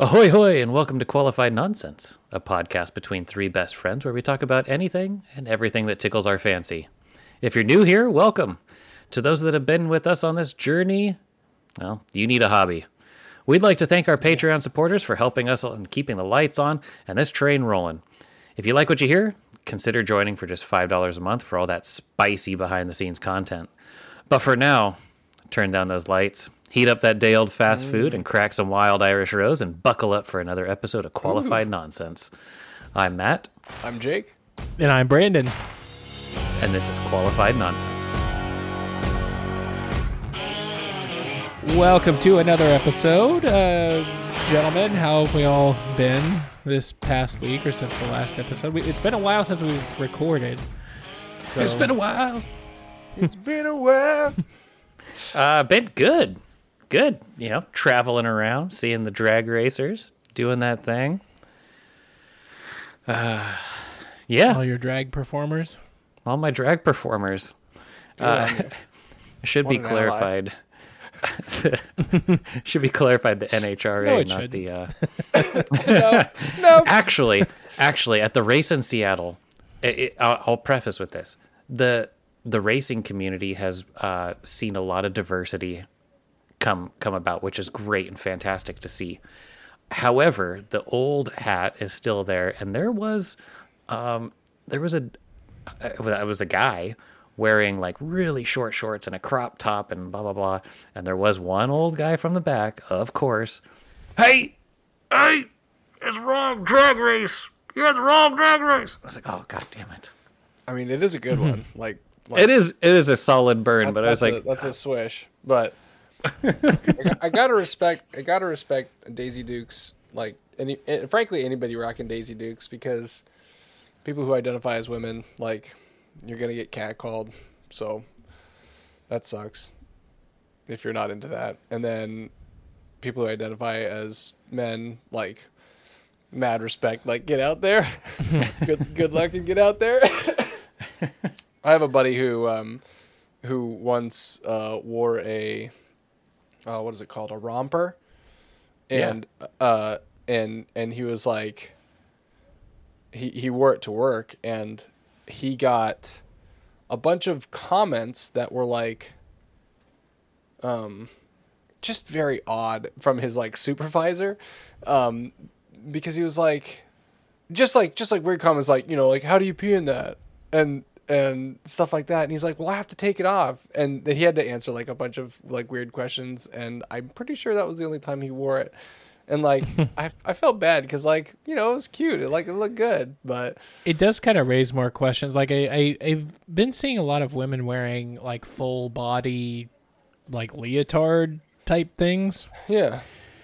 Ahoy, hoy, and welcome to Qualified Nonsense, a podcast between three best friends where we talk about anything and everything that tickles our fancy. If you're new here, welcome. To those that have been with us on this journey, well, you need a hobby. We'd like to thank our Patreon supporters for helping us and keeping the lights on and this train rolling. If you like what you hear, consider joining for just $5 a month for all that spicy behind the scenes content. But for now, turn down those lights, heat up that day old fast food, and crack some wild Irish rose and buckle up for another episode of Qualified Nonsense. I'm Matt, I'm Jake. And I'm Brandon. and this is Qualified Nonsense. Welcome to another episode. Uh, gentlemen, how have we all been this past week or since the last episode? We, it's been a while since we've recorded. So, It's been a while. It's been a while. Uh, been good. Good. You know, traveling around, seeing the drag racers, doing that thing. Uh, yeah, all your drag performers. all my drag performers. Uh, should be What an clarified. should be clarified. The NHRA, No, it not shouldn't. the. Uh... No. actually, actually, at the race in Seattle, it, it, I'll, I'll preface with this: the the racing community has uh, seen a lot of diversity come come about, which is great and fantastic to see. However, the old hat is still there, and there was um, there was a it was- a guy wearing like really short shorts and a crop top and blah blah blah, and there was one old guy from the back, of course. Hey, hey, it's wrong drag race. You're at the wrong drag race. I was like, oh god damn it. I mean, it is a good one. Like, like It is it is a solid burn, but I was like, a, that's a swish. But I, got- I gotta respect. I gotta respect Daisy Dukes. Like, any, eh, frankly, anybody rocking Daisy Dukes because people who identify as women, like, you're gonna get catcalled. So that sucks if you're not into that. And then people who identify as men, like, mad respect. Like, get out there. good good luck and get out there. I have a buddy who um, who once uh, wore a uh, what is it called? A romper, Yeah. and uh, and and he was like he he wore it to work and he got a bunch of comments that were like um just very odd from his like supervisor um because he was like just like just like weird comments like you know like how do you pee in that? And and stuff like that. And he's like well i have to take it off. And then he had to answer like a bunch of like weird questions and i'm pretty sure that was the only time he wore it. And like i i felt bad because like you know it was cute. It like it looked good but It does kind of raise more questions. Like I, I, I've been seeing a lot of women wearing like full body, like leotard type things. yeah.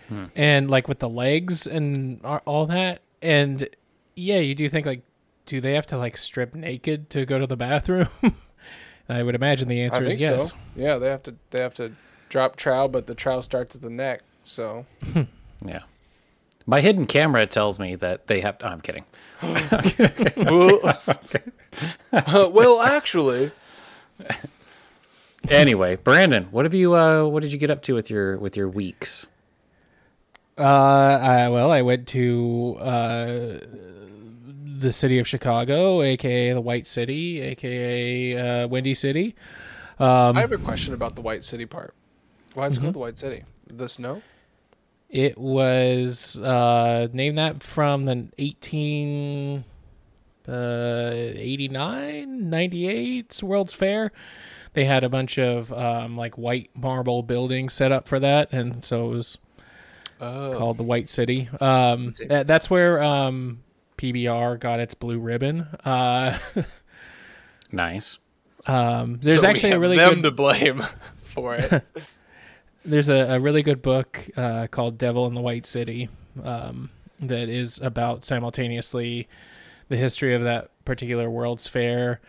Hmm. And like with the legs and all that. And yeah you do think like do they have to like strip naked to go to the bathroom i would imagine the i answer is yes so yeah they have to they have to drop trow but the trow starts at the neck so yeah. My hidden camera tells me that they have. Oh, I'm kidding. well, uh, well actually Anyway, Brandon, what have you? Uh, what did you get up to with your with your weeks? uh I, well i went to uh the city of chicago aka the white city aka uh windy city. Um i have a question about the white city part. Why is it called the white city? The snow? It was uh, named that from the 18 uh, 89, 98 World's Fair. They had a bunch of um, like white marble buildings set up for that, and so it was oh. called the White City. Um, that, that's where um, PBR got its blue ribbon. Uh, Nice. um, there's So we actually a really them good to blame for it there's a, a really good book uh, called Devil in the White City um, that is about simultaneously the history of that particular World's Fair,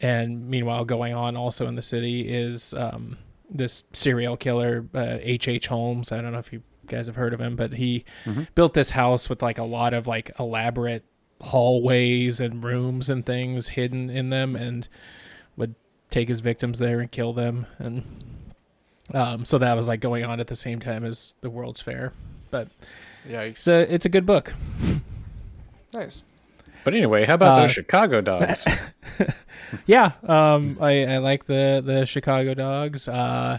and meanwhile going on also in the city is um, this serial killer H. H. Holmes. I don't know if you guys have heard of him, but he built this house with like a lot of like elaborate hallways and rooms and things hidden in them, and would take his victims there and kill them and um, so that was like going on at the same time as the World's Fair. But Yikes. It's a, it's a good book. nice. But anyway, how about Uh, those Chicago dogs? Yeah, um, I, I like the the Chicago Dogs. Uh,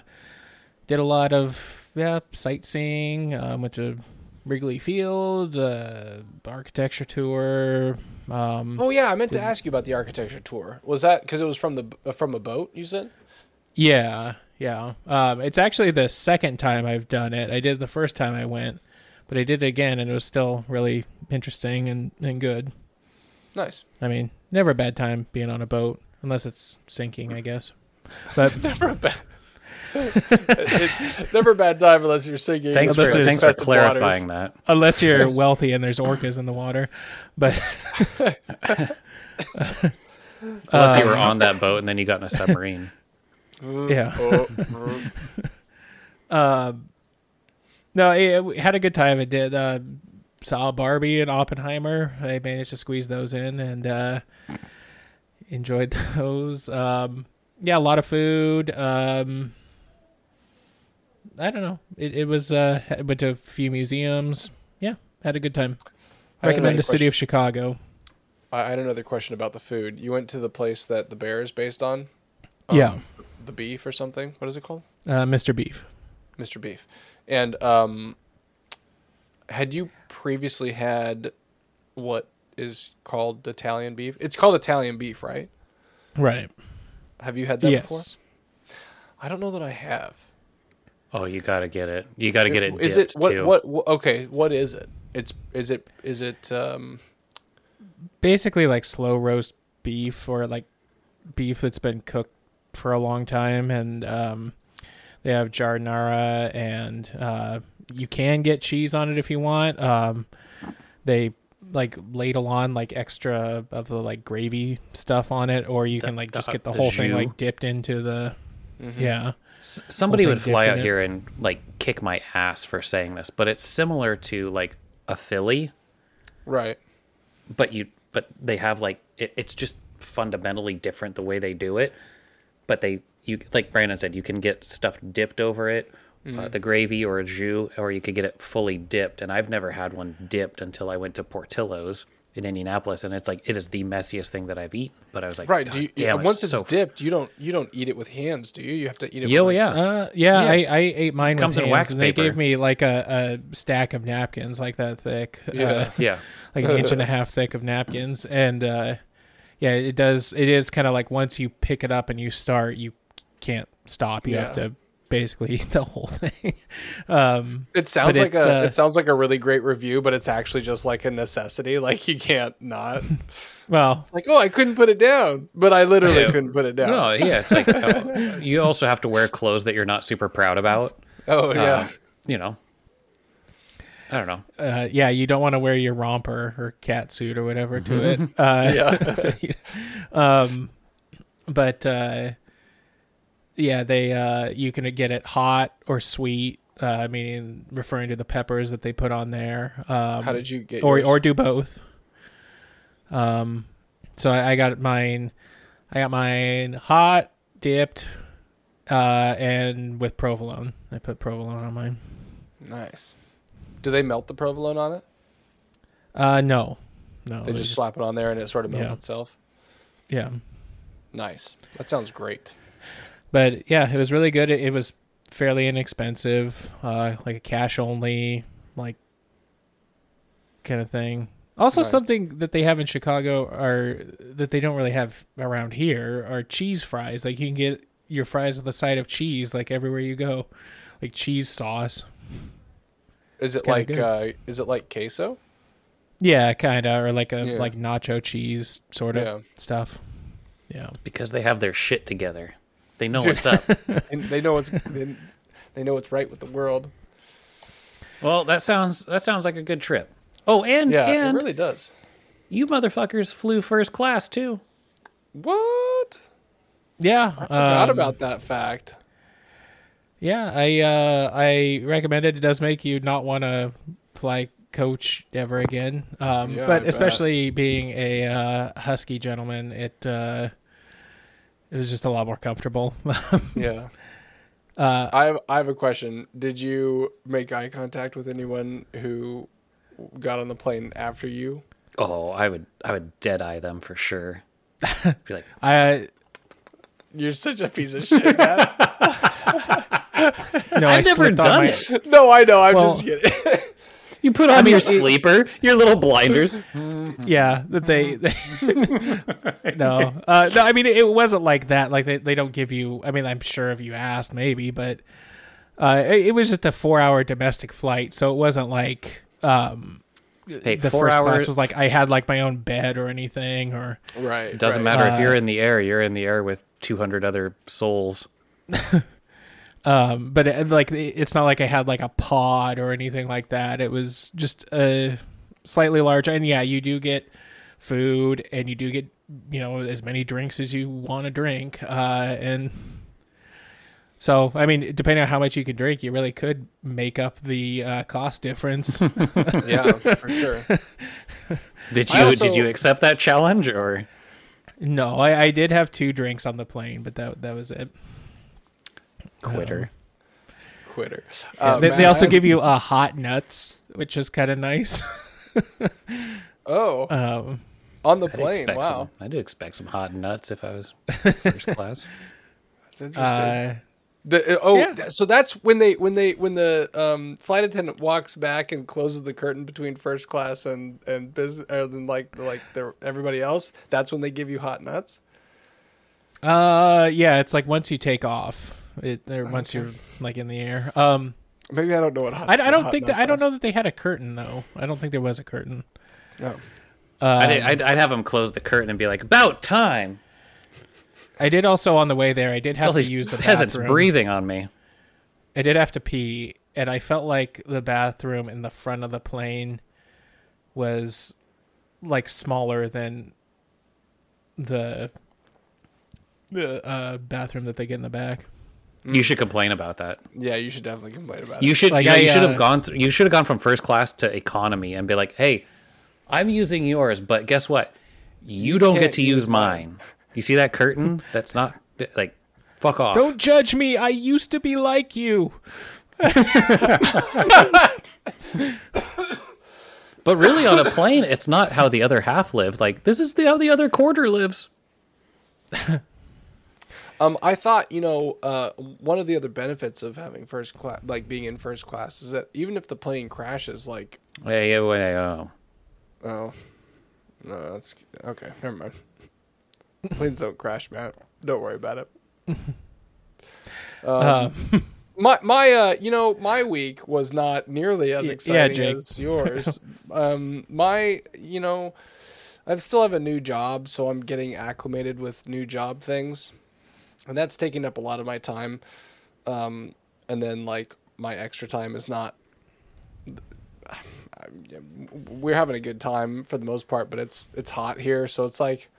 did a lot of yeah sightseeing. Um, went to Wrigley Field, uh, architecture tour. Um, Oh yeah, I meant to ask you about the architecture tour. Was that because it was from the uh, from a boat? You said. Yeah, yeah. Um, it's actually the second time I've done it. I did the first time I went, but I did it again, and it was still really interesting and, and good. Nice. I mean, never a bad time being on a boat, unless it's sinking, I guess. But Never a bad. It, never a bad time unless you're singing. thanks Unless for thanks for clarifying waters. that. unless you're wealthy and there's orcas in the water, but Unless you Um, were on that boat and then you got in a submarine. Yeah. Um, no, it, we had a good time. It did. Uh, saw Barbie and Oppenheimer. I managed to squeeze those in and uh, enjoyed those. Um, yeah, a lot of food. Um, I don't know. It, it was uh, went to a few museums. Yeah, had a good time. I Recommend the city of Chicago. I had another question about the food. You went to the place that the bear is based on. yeah, Um, The beef or something. What is it called? uh, Mr. Beef. Mr. Beef. And um, had you previously had what is called Italian beef? It's called Italian beef, right? Right. Have you had that yes. before? I don't know that I have. Oh, you got to get it. You got to get it. Is it what, too. what what okay, what is it? It's is it is it um basically like slow roast beef or like beef that's been cooked for a long time and um they have giardiniera and uh you can get cheese on it if you want um they like ladle on like extra of the like gravy stuff on it or you The- can like the- just get the, the whole thing like dipped into the mhm. yeah S- somebody would fly out it. here and like kick my ass for saying this, but it's similar to like a Philly, Right. but you but they have like it, it's just fundamentally different the way they do it. But they you like Brandon said, you can get stuff dipped over it, uh, the gravy or a jus, or you could get it fully dipped. And I've never had one dipped until I went to Portillo's in Indianapolis, and it's like it is the messiest thing that I've eaten. But I was like, Right. Do you, damn, once it's so dipped, you don't you don't eat it with hands, do you? You have to eat it Yo, with like- yeah. uh yeah, Yeah. I, I ate mine Comes with in hands, wax and they gave me like a, a stack of napkins like that thick Yeah. uh, yeah. like an inch and a half thick of napkins and uh yeah it does it is kind of like once you pick it up and you start you can't stop you have to basically the whole thing um It sounds like a uh, it sounds like a really great review, but it's actually just like a necessity. Like you can't not. well like, oh, I couldn't put it down, but I literally Yeah. couldn't put it down. No, yeah, it's like you also have to wear clothes that you're not super proud about. Oh yeah. Uh, you know, I don't know. uh yeah you don't want to wear your romper or cat suit or whatever to it uh yeah. um but uh yeah they uh you can get it hot or sweet uh meaning referring to the peppers that they put on there um How did you get or yours? or do both. Um, so I, I got mine. I got mine hot, dipped, uh, and with provolone. I put provolone on mine. nice. Do they melt the provolone on it? Uh, no, no. They just slap it on there and it sort of melts Yeah. itself. Yeah, Nice. That sounds great. But yeah, it was really good. It, it was fairly inexpensive, uh, like a cash only, like kind of thing. Also, Nice. something that they have in Chicago are that they don't really have around here are cheese fries. Like you can get your fries with a side of cheese, like everywhere you go, like cheese sauce. Is it like good. uh is it like queso? Yeah, kind of, or like a Yeah. like nacho cheese sort of Yeah. stuff. Yeah, Because they have their shit together. They know what's up. And they know what's they, they know what's right with the world. Well, that sounds that sounds like a good trip. Oh, and Yeah, and it really does. you motherfuckers flew first class too. What? yeah. I forgot um, about that fact. Yeah, I uh, I recommend it. It does make you not want to fly coach ever again. Um, Yeah, I but bet. especially being a uh, husky gentleman, it uh, it was just a lot more comfortable. Yeah. uh, I have I have a question. Did you make eye contact with anyone who got on the plane after you? Oh, I would I would dead eye them for sure. Be like, I You're such a piece of shit, man. no, I I've never done my- it. no, I know. I'm Well- just kidding. You put on mean, your sleeper, your little blinders. Yeah, that they. they no, uh, no. I mean, it wasn't like that. Like they, they don't give you. I mean, I'm sure if you asked, maybe, but uh, it, it was just a four hour domestic flight, so it wasn't like um, Hey, the four first hours. class was like I had like my own bed or anything, or right. It doesn't right. matter if Uh, you're in the air. You're in the air with 200 other souls. Um, but it, like it's not like I had like a pod or anything like that. It was just a slightly larger, and yeah, you do get food and you do get you know as many drinks as you want to drink, uh, and so I mean, depending on how much you can drink, you really could make up the uh, cost difference. Yeah, for sure. Did you also- did you accept that challenge or no, I, I did have two drinks on the plane, but that that was it. Quitter? Quitter. Yeah, Uh, they, Matt, they also I- give you uh, hot nuts, which is kind of nice. Oh, um, on the I'd plane. Wow, some. I did expect some hot nuts if I was first class. that's interesting. uh, D- uh, oh, yeah. so that's when they when they when the um, flight attendant walks back and closes the curtain between first class and and business, or then like like everybody else. That's when they give you hot nuts. Uh, yeah, it's like once you take off, it or once you're like in the air. Um, Maybe I don't know what hot. I, I don't hot think that nuts I don't know that they had a curtain though. I don't think there was a curtain. Oh. Um, I did, I'd, I'd have them close the curtain and be like, "About time!" I did also on the way there. I did have All to use the peasants bathroom. breathing on me. I did have to pee, and I felt like the bathroom in the front of the plane was like smaller than the the uh, bathroom that they get in the back. You should complain about that. Yeah, you should definitely complain about You it. should Like, you, know, I, you should uh, have gone through, you should have gone from first class to economy and be like, "Hey, I'm using yours, but guess what? You, don't can't get to use use mine." mine. You see that curtain? That's not like fuck off." Don't judge me. I used to be like you. But really, on a plane, it's not how the other half lived. Like this is the, how the other quarter lives. Um, I thought you know uh, one of the other benefits of having first class, like being in first class, is that even if the plane crashes, like Hey, hey, wait, oh. oh no, that's okay. Never mind. Planes don't crash, Matt. Don't worry about it. Uh, My my uh you know my week was not nearly as Y- yeah, exciting as yours. um my you know I still have a new job, so I'm getting acclimated with new job things. And that's taking up a lot of my time. Um and then like my extra time is not we're having a good time for the most part, but it's it's hot here, so it's like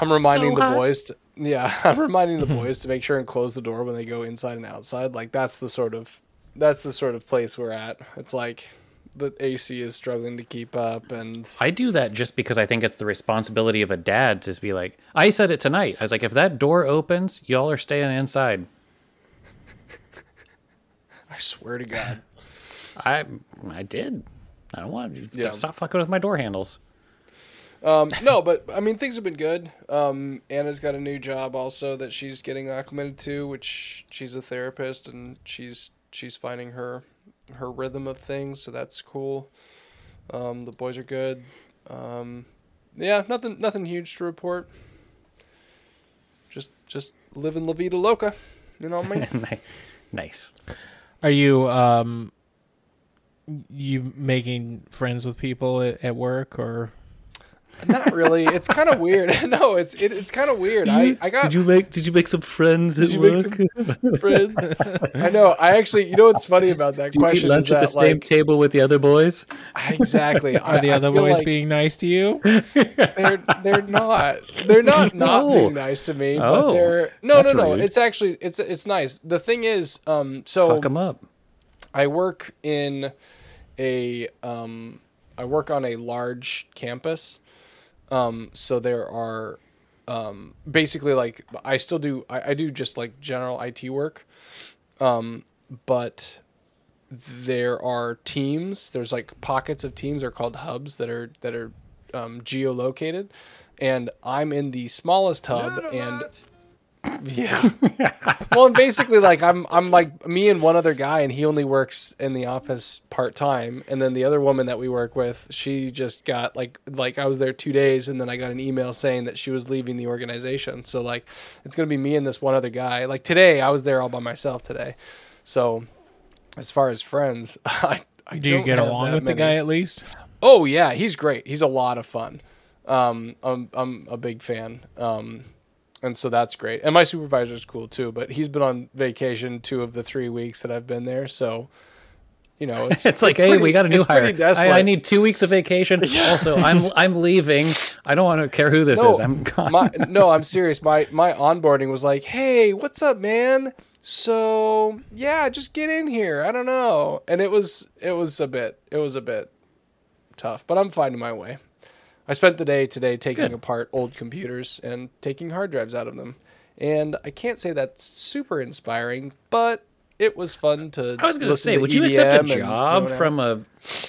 I'm reminding So the boys to yeah, I'm reminding the boys to make sure and close the door when they go inside and outside. Like that's the sort of that's the sort of place we're at. It's like the AC is struggling to keep up and I do that just because I think it's the responsibility of a dad to be like. I said it tonight. I was like, if that door opens, y'all are staying inside. I swear to God. I I did. I don't want to Yeah. stop fucking with my door handles. Um, no, but I mean things have been good. Um, Anna's got a new job also that she's getting acclimated to, which she's a therapist and she's she's finding her her rhythm of things, so that's cool. Um, the boys are good. Um, yeah, nothing nothing huge to report. Just just living la vida loca, you know what I mean? Nice. Are you um you making friends with people at, at work or Not really. It's kind of weird. no, it's it, it's kind of weird. I I got Did you make Did you make some friends Did you make some friends. I know. I actually, you know what's funny about that Do you eat question lunch is at the that same like table with the other boys? exactly. are the other boys being nice to you? They're they're not. They're not not being nice to me. But Oh, they're no no no. rude. It's actually it's it's nice. The thing is, um, so Fuck them up. I work in a um, I work on a large campus. Um, so there are um, basically like I still do I, I do just like general IT work. Um, but there are teams. There's like pockets of teams. They're called hubs that are that are um, geolocated, and I'm in the smallest hub and. Yeah. well, and basically, like I'm, I'm like me and one other guy, and he only works in the office part time. And then the other woman that we work with, she just got like, like I was there two days, and then I got an email saying that she was leaving the organization. So like, it's gonna be me and this one other guy. Like today, I was there all by myself today. So, as far as friends, I, I Do you get along with the guy at least? Oh yeah, he's great. He's a lot of fun. Um, I'm I'm a big fan. Um, and so that's great. And my supervisor's cool too. But he's been on vacation two of the three weeks that I've been there. So, you know, it's It's like, hey, pretty- we got a new hire. I. I need two weeks of vacation. Also, I'm I'm leaving. I don't want to care who this No, is. I'm gone. my, no, I'm serious. My my onboarding was like, "Hey, what's up, man? So yeah, just get in here. I don't know." And it was it was a bit it was a bit tough, but I'm finding my way. I spent the day today taking Good. apart old computers and taking hard drives out of them, and I can't say that's super inspiring, but it was fun to. I was going to say, would you accept a job from a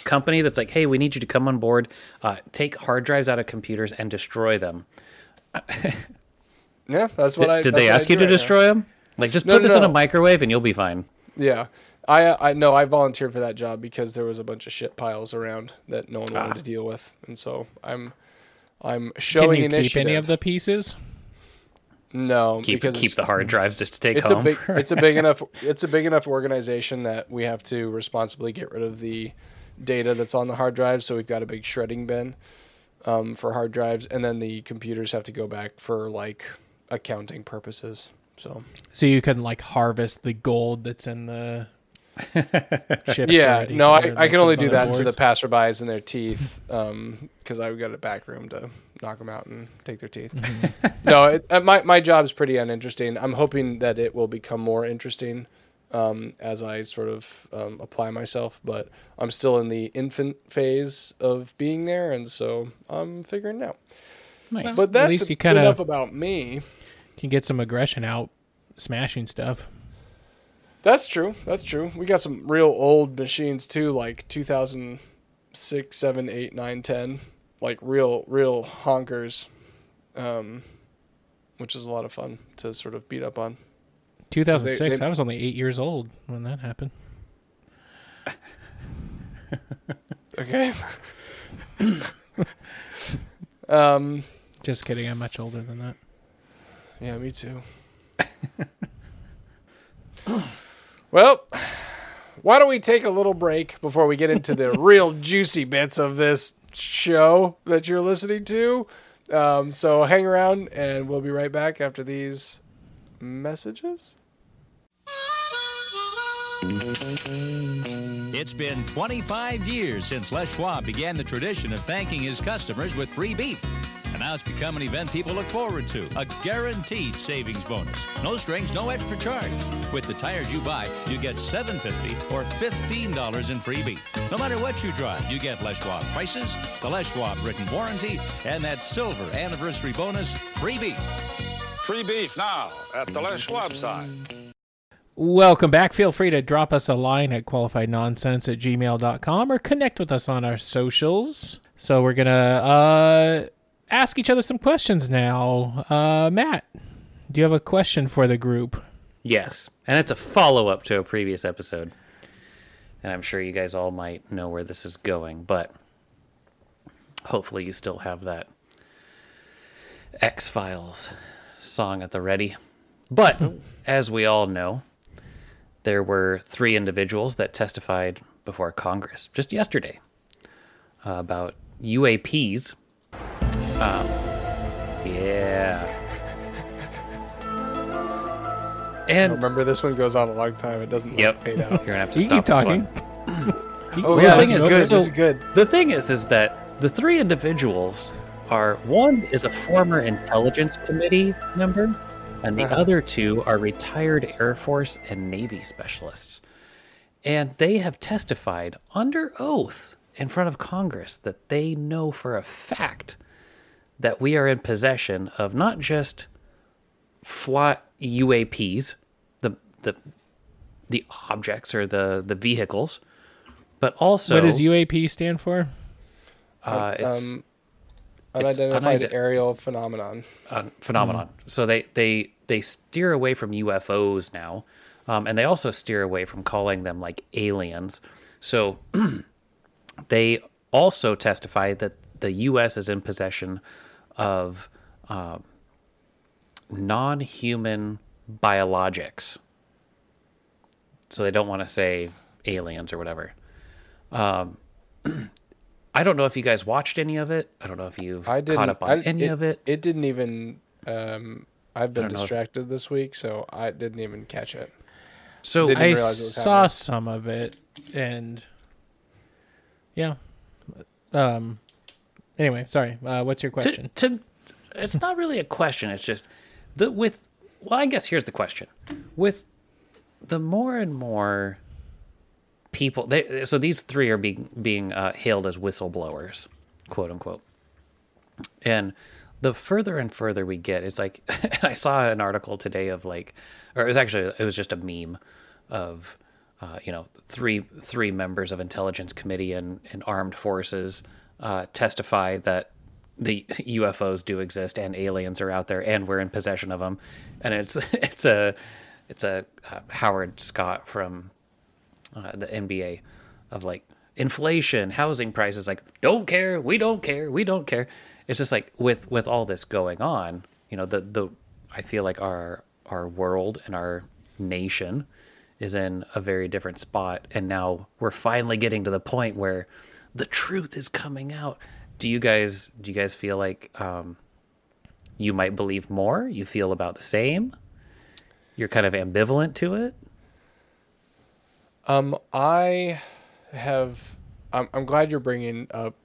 company that's like, hey, we need you to come on board, uh, take hard drives out of computers and destroy them? Yeah, that's what Did, I. did they ask you to right now. destroy them? Like, just No, put no, this in a microwave and you'll be fine. Yeah. I I know I volunteered for that job because there was a bunch of shit piles around that no one wanted Ah. to deal with, and so I'm I'm Can showing you initiative. keep any of the pieces? no Keep because keep the hard drives just to take it's a home. big it's a big enough it's a big enough organization that we have to responsibly get rid of the data that's on the hard drive. So we've got a big shredding bin um, for hard drives, and then the computers have to go back for like accounting purposes. So So you can like harvest the gold that's in the. Yeah, no, I, I can only do that to the passerbys in their teeth, because I've got a back room to knock them out and take their teeth. Mm-hmm. no, it, uh, my my job is pretty uninteresting. I'm hoping that it will become more interesting um, as I sort of um, apply myself, but I'm still in the infant phase of being there, and so I'm figuring it out. nice. But that's least you enough kinda- about me. Can get some aggression out, smashing stuff. That's true. That's true. We got some real old machines too, like 2006, 7, 8, 9, 10. Like real, real honkers, um, which is a lot of fun to sort of beat up on. 2006. they- I was only eight years old when that happened. Okay. um, Just kidding. I'm much older than that. yeah, me too. well, why don't we take a little break before we get into the real juicy bits of this show that you're listening to? Um, so hang around and we'll be right back after these messages. It's been 25 years since Les Schwab began the tradition of thanking his customers with free beef. And now it's become an event people look forward to, a guaranteed savings bonus. No strings, no extra charge. With the tires you buy, you get $7.50 or $15 in free beef. No matter what you drive, you get Les Schwab prices, the Les Schwab written warranty, and that silver anniversary bonus, free beef. Free beef now at the Les Schwab side. Welcome back. Feel free to drop us a line at qualifiednonsense at gmail.com or connect with us on our socials. So we're going to uh, ask each other some questions now. Uh, Matt, do you have a question for the group? Yes, and it's a follow up to a previous episode. And I'm sure you guys all might know where this is going, but hopefully you still have that X Files song at the ready. But as we all know, there were three individuals that testified before Congress just yesterday about UAPs. Um, yeah. And Remember, this one goes on a long time. It doesn't Yep. fade out. You're gonna have to You stop keep talking. Oh, Well, yeah, the this is is, good. so- This is good. The thing is, is that the three individuals are one is a former intelligence committee member, and the Uh-huh. other two are retired Air Force and Navy specialists. And they have testified under oath in front of Congress that they know for a fact that we are in possession of not just fly UAPs, the the the objects or the the vehicles, but also what does UAP stand for? uh, it's um, it's unidentified unide- aerial phenomenon. a phenomenon. So they they they steer away from UFOs now, um, and they also steer away from calling them like aliens. So they also testify that the U.S. is in possession of um, non-human biologics. So they don't want to say aliens or whatever. Um, I don't know if you guys watched any of it. I don't know if you've I didn't caught up on I, any of it. It didn't even. Um, I've been don't if- distracted this week, so I didn't even catch it. So I it saw happening. some of it, and yeah. Um. Anyway, sorry. Uh, what's your question? to, to it's not really a question it's just the with well i guess here's the question with the more and more people they, so these three are being being uh, hailed as whistleblowers quote unquote and the further and further we get it's like i saw an article today of like or it was actually it was just a meme of uh, you know three three members of intelligence committee and, and armed forces uh, testify that the UFOs do exist and aliens are out there and we're in possession of them and it's it's a it's a uh, Howard Scott from uh, the NBA of like inflation, housing prices. Like, don't care, we don't care, we don't care. It's just like with with all this going on, you know, the the I feel like our our world and our nation is in a very different spot, and now we're finally getting to the point where the truth is coming out. Do you guys do you guys feel like um, you might believe more? You feel about the same? You're kind of ambivalent to it. Um, I have. I'm, I'm glad you're bringing up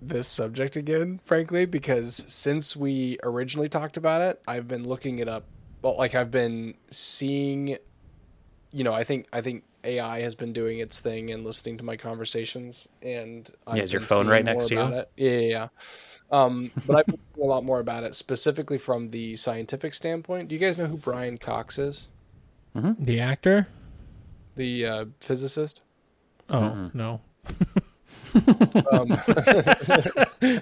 this subject again, frankly, because since we originally talked about it, I've been looking it up. Well, like I've been seeing. You know, I think I think AI has been doing its thing and listening to my conversations, and I've is your phone right next more to you? about It. Yeah, yeah, yeah. Um, but I've been a lot more about it, specifically from the scientific standpoint. Do you guys know who Brian Cox is? The actor? The uh, physicist. Oh no. Um,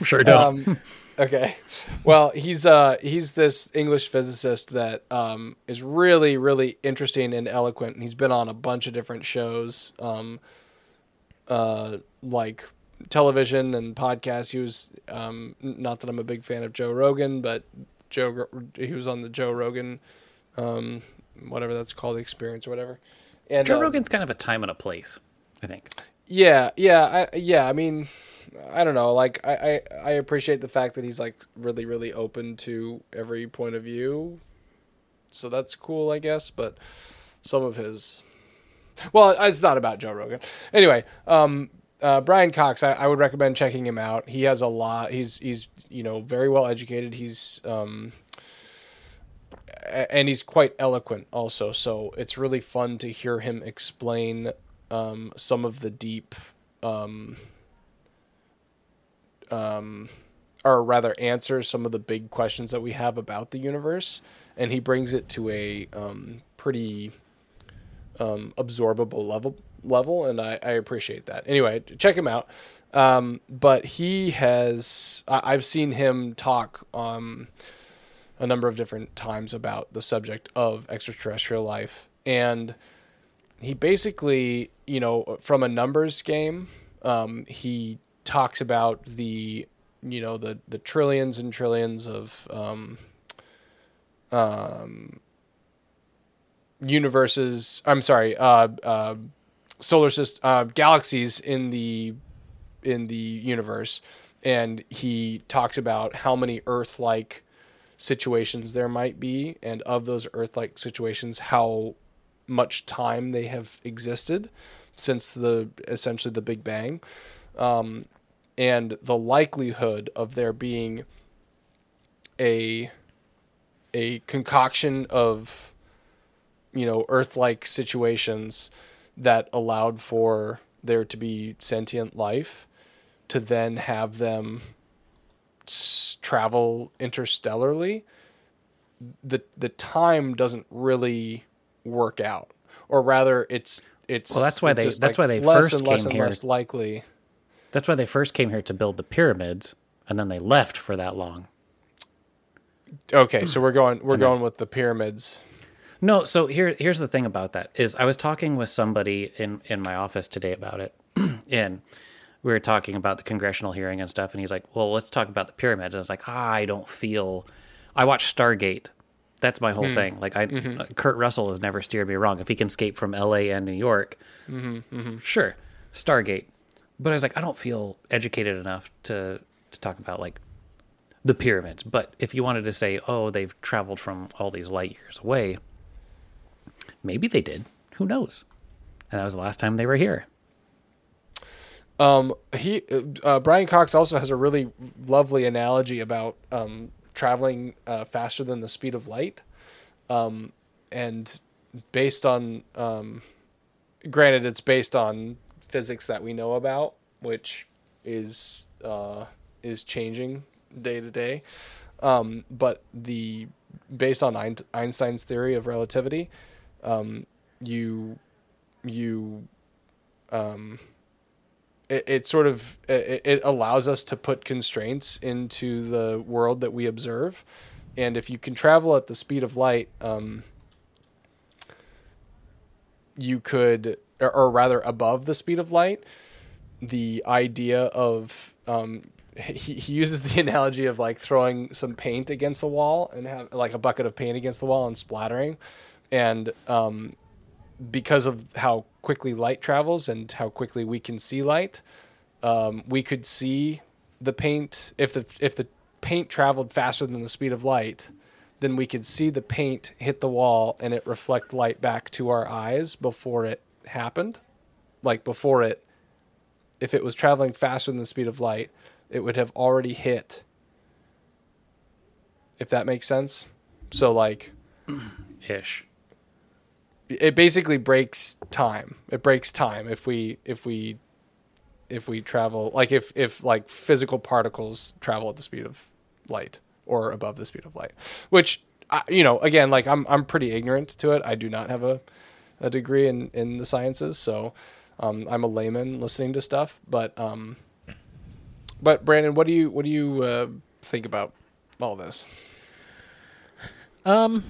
Sure don't. um, okay. Well, he's uh he's this English physicist that um is really really interesting and eloquent. And he's been on a bunch of different shows, um, uh, like television and podcasts. He was um not that I'm a big fan of Joe Rogan, but Joe he was on the Joe Rogan, um, whatever that's called, the experience or whatever. And Joe um, Rogan's kind of a time and a place, I think. yeah, yeah, I, yeah. I mean, I don't know. Like, I, I, I appreciate the fact that he's like really, really open to every point of view. So that's cool, I guess. But some of his, well, it's not about Joe Rogan. Anyway, um, uh, Brian Cox, I, I would recommend checking him out. He has a lot. He's he's you know very well educated. He's um, and he's quite eloquent also. So it's really fun to hear him explain um, some of the deep, um, um, or rather answer some of the big questions that we have about the universe, and he brings it to a um, pretty um, absorbable level level, and I, I appreciate that. Anyway, check him out. Um, but he has I, I've seen him talk um, a number of different times about the subject of extraterrestrial life, and he basically, you know, from a numbers game, um, he talks about the, you know, the the trillions and trillions of um, um, universes. I'm sorry, uh, uh, solar system, uh, galaxies in the in the universe, and he talks about how many Earth-like situations there might be, and of those Earth-like situations, how much time they have existed since the essentially the Big Bang, um, and the likelihood of there being a a concoction of you know Earth-like situations that allowed for there to be sentient life, to then have them s- travel interstellarly. The the time doesn't really work out, or rather, it's it's Well, that's why they- that's why they less first and less came and here. less likely. That's why they first came here to build the pyramids, and then they left for that long. Okay, so we're going we're going with the pyramids. No, so here here's the thing about that is I was talking with somebody in in my office today about it, and we were talking about the congressional hearing and stuff, and he's like, "Well, let's talk about the pyramids." And I was like, ah, "I don't feel." I watched Stargate. That's my whole thing. Like I, uh, Kurt Russell has never steered me wrong. If he can escape from L.A. and New York, sure, Stargate. But I was like, I don't feel educated enough to to talk about like the pyramids. But if you wanted to say, oh, they've traveled from all these light years away, maybe they did. Who knows? And that was the last time they were here. Um, he uh, Brian Cox also has a really lovely analogy about um, traveling uh, faster than the speed of light, um, and based on um, granted, it's based on physics that we know about, which is uh, is changing day to day. Um, but the based on Einstein's theory of relativity, um, you you um, it, it sort of it, it allows us to put constraints into the world that we observe and if you can travel at the speed of light um, you could or, or rather above the speed of light the idea of um, he, he uses the analogy of like throwing some paint against the wall and have like a bucket of paint against the wall and splattering and um, because of how quickly light travels and how quickly we can see light, um, we could see the paint. If the if the paint traveled faster than the speed of light, then we could see the paint hit the wall and it reflect light back to our eyes before it happened. Like before it, if it was traveling faster than the speed of light, it would have already hit. If that makes sense. So like Ish. it basically breaks time. It breaks time if we if we if we travel like if if like physical particles travel at the speed of light or above the speed of light, which I, you know again like I'm I'm pretty ignorant to it. I do not have a a degree in in the sciences, so um, I'm a layman listening to stuff. But um, but Brandon, what do you what do you uh, think about all this? Um,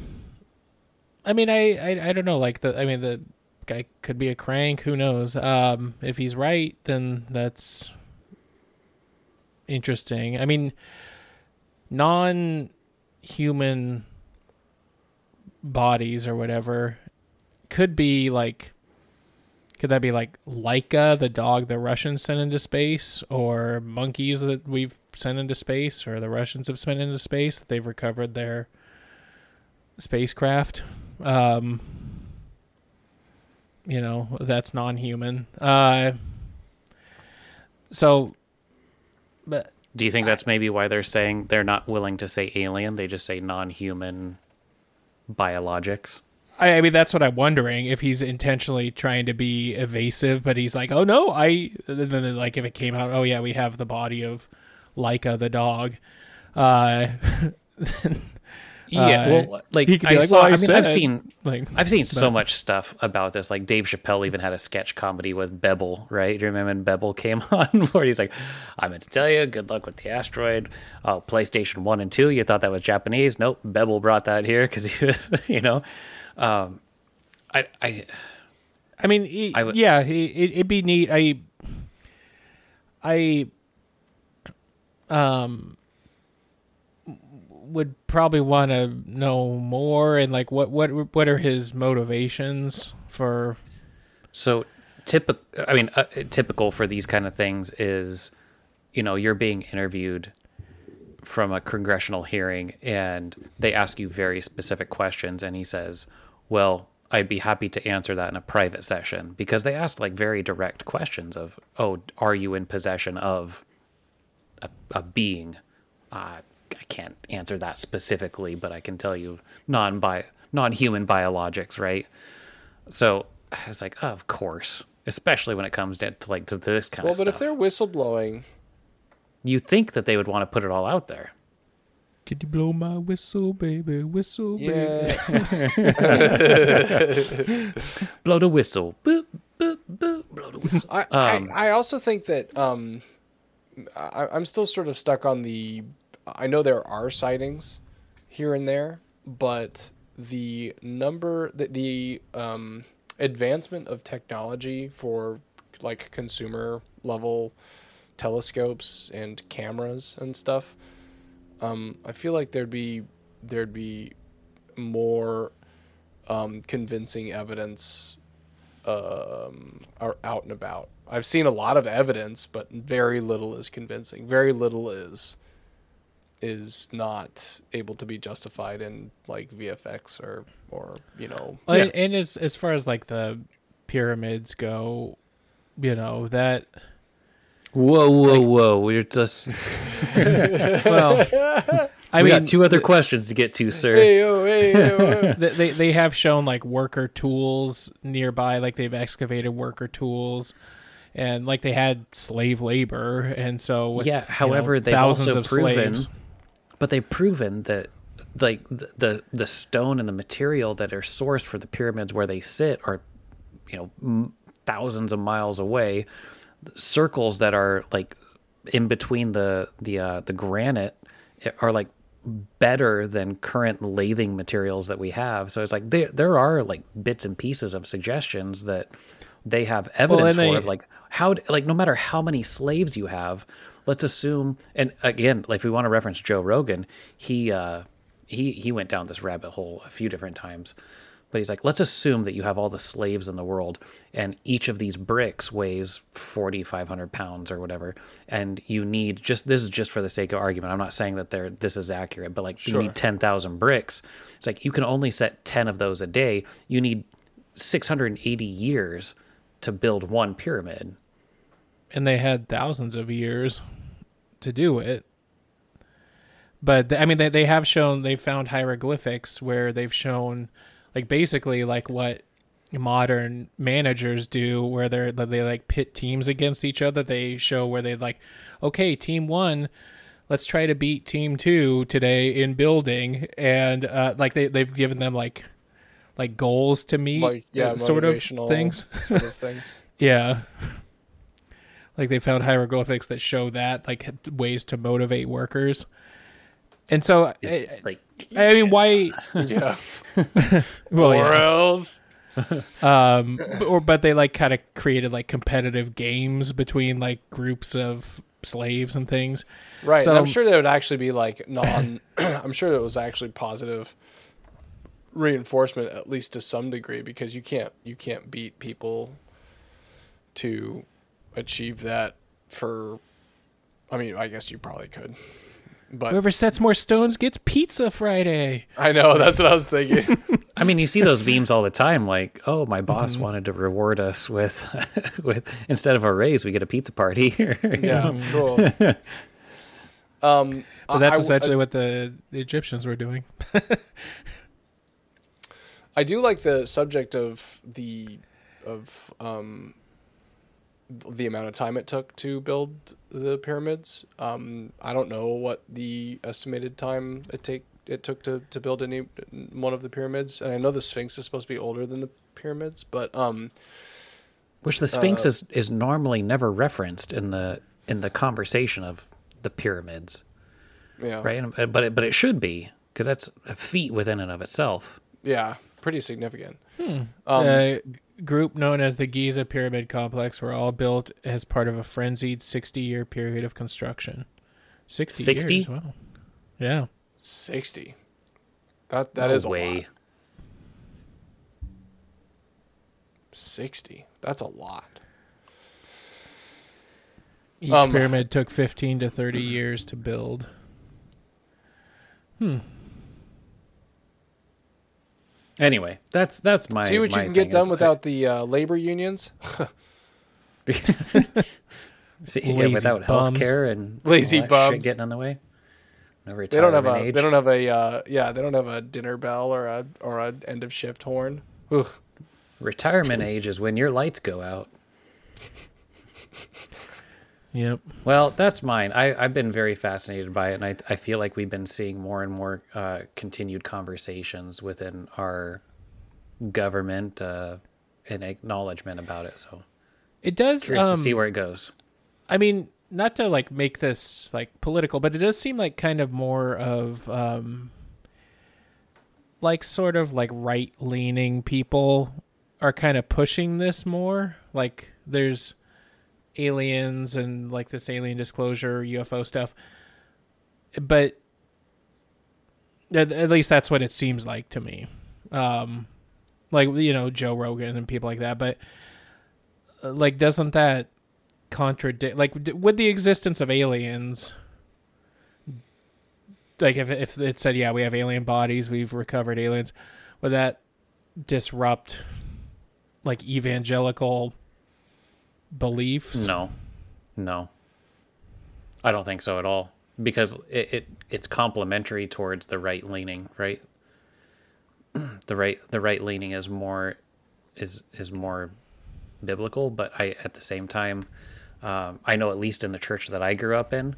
I mean, I, I I don't know. Like the, I mean, the guy could be a crank. Who knows? Um, if he's right, then that's interesting. I mean, non-human bodies or whatever could be like. Could that be like Laika, the dog the Russians sent into space, or monkeys that we've sent into space, or the Russians have sent into space that they've recovered their spacecraft. Um, you know, that's non-human. Uh, so, but Do you think that's maybe why they're saying they're not willing to say alien? They just say non-human biologics. I, I mean, that's what I'm wondering if he's intentionally trying to be evasive, but he's like, "Oh no, I." And then, like, if it came out, "Oh yeah, we have the body of Laika the dog," uh, Yeah, Uh, well, like he could be I like, saw. "Well, I I, mean, I've said," seen, like, I've seen so much stuff about this. Like Dave Chappelle even had a sketch comedy with Bebel, right? Do you remember when Bebel came on? Where he's like, "I meant to tell you, good luck with the asteroid." Oh, PlayStation One and Two. You thought that was Japanese? Nope. Bebel brought that here because he, was, you know, um, I, I, I mean, he, I would- yeah, it, it'd be neat. I, I, um, would probably want to know more and like what what what are his motivations for So typical. I mean, uh, typical for these kind of things is, you know, you're being interviewed from a congressional hearing, and they ask you very specific questions, and he says, "Well, I'd be happy to answer that in a private session," because they asked like very direct questions of, "Oh, are you in possession of a, a being?" Uh, I can't answer that specifically, but I can tell you non bi non human biologics, right? So I was like, of course, especially when it comes down to like to this kind Well, of Well, but stuff. if they're whistleblowing, you think that they would want to put it all out there. Could you blow my whistle, baby? Whistle, baby. Blow the whistle. Boop, boop, boop. Blow the whistle. I, Um, I I also think that um, I, I'm still sort of stuck on the. I know there are sightings here and there, but the number the, the um, advancement of technology for like consumer level telescopes and cameras and stuff. Um, I feel like there'd be there'd be more um, convincing evidence um, are out and about. I've seen a lot of evidence, but very little is convincing. Very little is is not able to be justified in like VFX or or you know Well, Yeah. and, and as as far as like the pyramids go, you know that Whoa, whoa, whoa. We're just. well, I we mean, got two other questions to get to, sir. hey yo hey yo. th- they they have shown like worker tools nearby, like they've excavated worker tools, and like they had slave labor, and so with, yeah. you know, However, they've thousands also of proven, slaves. but they've proven that like the, the the stone and the material that are sourced for the pyramids where they sit are, you know, m- thousands of miles away. Circles that are like in between the the uh, the granite are like better than current lathing materials that we have. So it's like there there are like bits and pieces of suggestions that they have evidence and for they- of like how like no matter how many slaves you have, let's assume and again, like if we want to reference Joe Rogan, he uh he he went down this rabbit hole a few different times. But he's like, let's assume that you have all the slaves in the world, and each of these bricks weighs forty five hundred pounds or whatever, and you need just this is just for the sake of argument. I'm not saying that they're this is accurate, but like you need ten thousand bricks. It's like you can only set ten of those a day. You need six hundred and eighty years to build one pyramid. and they had thousands of years to do it. But I mean, they they have shown they found hieroglyphics where they've shown, like basically like what modern managers do, where they're they like pit teams against each other. They show where they like, okay, team one. Let's try to beat team two today in building, and uh, like they they've given them like, like goals to meet, like yeah uh, sort of things. sort of things. Yeah. Like they found hieroglyphics that show that, like ways to motivate workers. And so, Is, I, like I mean, why? Yeah. Well, or yeah. else. Um, b- or but they like kind of created like competitive games between like groups of slaves and things. Right. So- and I'm sure there would actually be like non. I'm sure it was actually positive reinforcement, at least to some degree, because you can't you can't beat people to achieve that for. I mean, I guess you probably could, but Whoever sets more stones gets pizza Friday. I know that's what I was thinking. I mean, you see those memes all the time. Like, oh, my boss wanted to reward us with, with instead of a raise, we get a pizza party. yeah, cool. Um, But that's I- I- essentially what the, the Egyptians were doing. I do like the subject of the of um the amount of time it took to build the pyramids. Um, I don't know what the estimated time it take it took to, to build any one of the pyramids, and I know the Sphinx is supposed to be older than the pyramids, but um, Which the Sphinx is is normally never referenced in the in the conversation of the pyramids, yeah, right? But it, but it should be because that's a feat within and of itself. yeah, pretty significant. Um, Um, a group known as the Giza Pyramid Complex were all built as part of a frenzied 60 year period of construction. 60, 60? years, wow. Yeah. Sixty. That that No is a lot. Sixty. That's a lot. Each Um, pyramid took 15 to 30 years to build. Anyway, that's that's my See what you can get done is- without the uh, labor unions. See, yeah, without bums. healthcare and Lazy all that shit bums. getting on the way. No They don't have a. age. They don't have a. Uh, yeah, they don't have a dinner bell or a or a end of shift horn. Ugh. Retirement age is when your lights go out. Yep. Well, that's mine. I, I've been very fascinated by it, and I, I feel like we've been seeing more and more uh, continued conversations within our government uh, and acknowledgement about it. So It does. curious um, to see where it goes. I mean, not to like make this like political, but it does seem like kind of more of um like sort of like right leaning people are kind of pushing this more. Like there's aliens and like this alien disclosure UFO stuff. But at, at least that's what it seems like to me. Um like you know Joe Rogan and people like that, but uh, like doesn't that contradict like d- with the existence of aliens like if if it said yeah we have alien bodies we've recovered aliens would that disrupt like evangelical beliefs No, no, I don't think so at all. Because it, it it's complementary towards the right leaning, right? the right the right leaning is more is is more biblical, but I at the same time, um, I know at least in the church that I grew up in,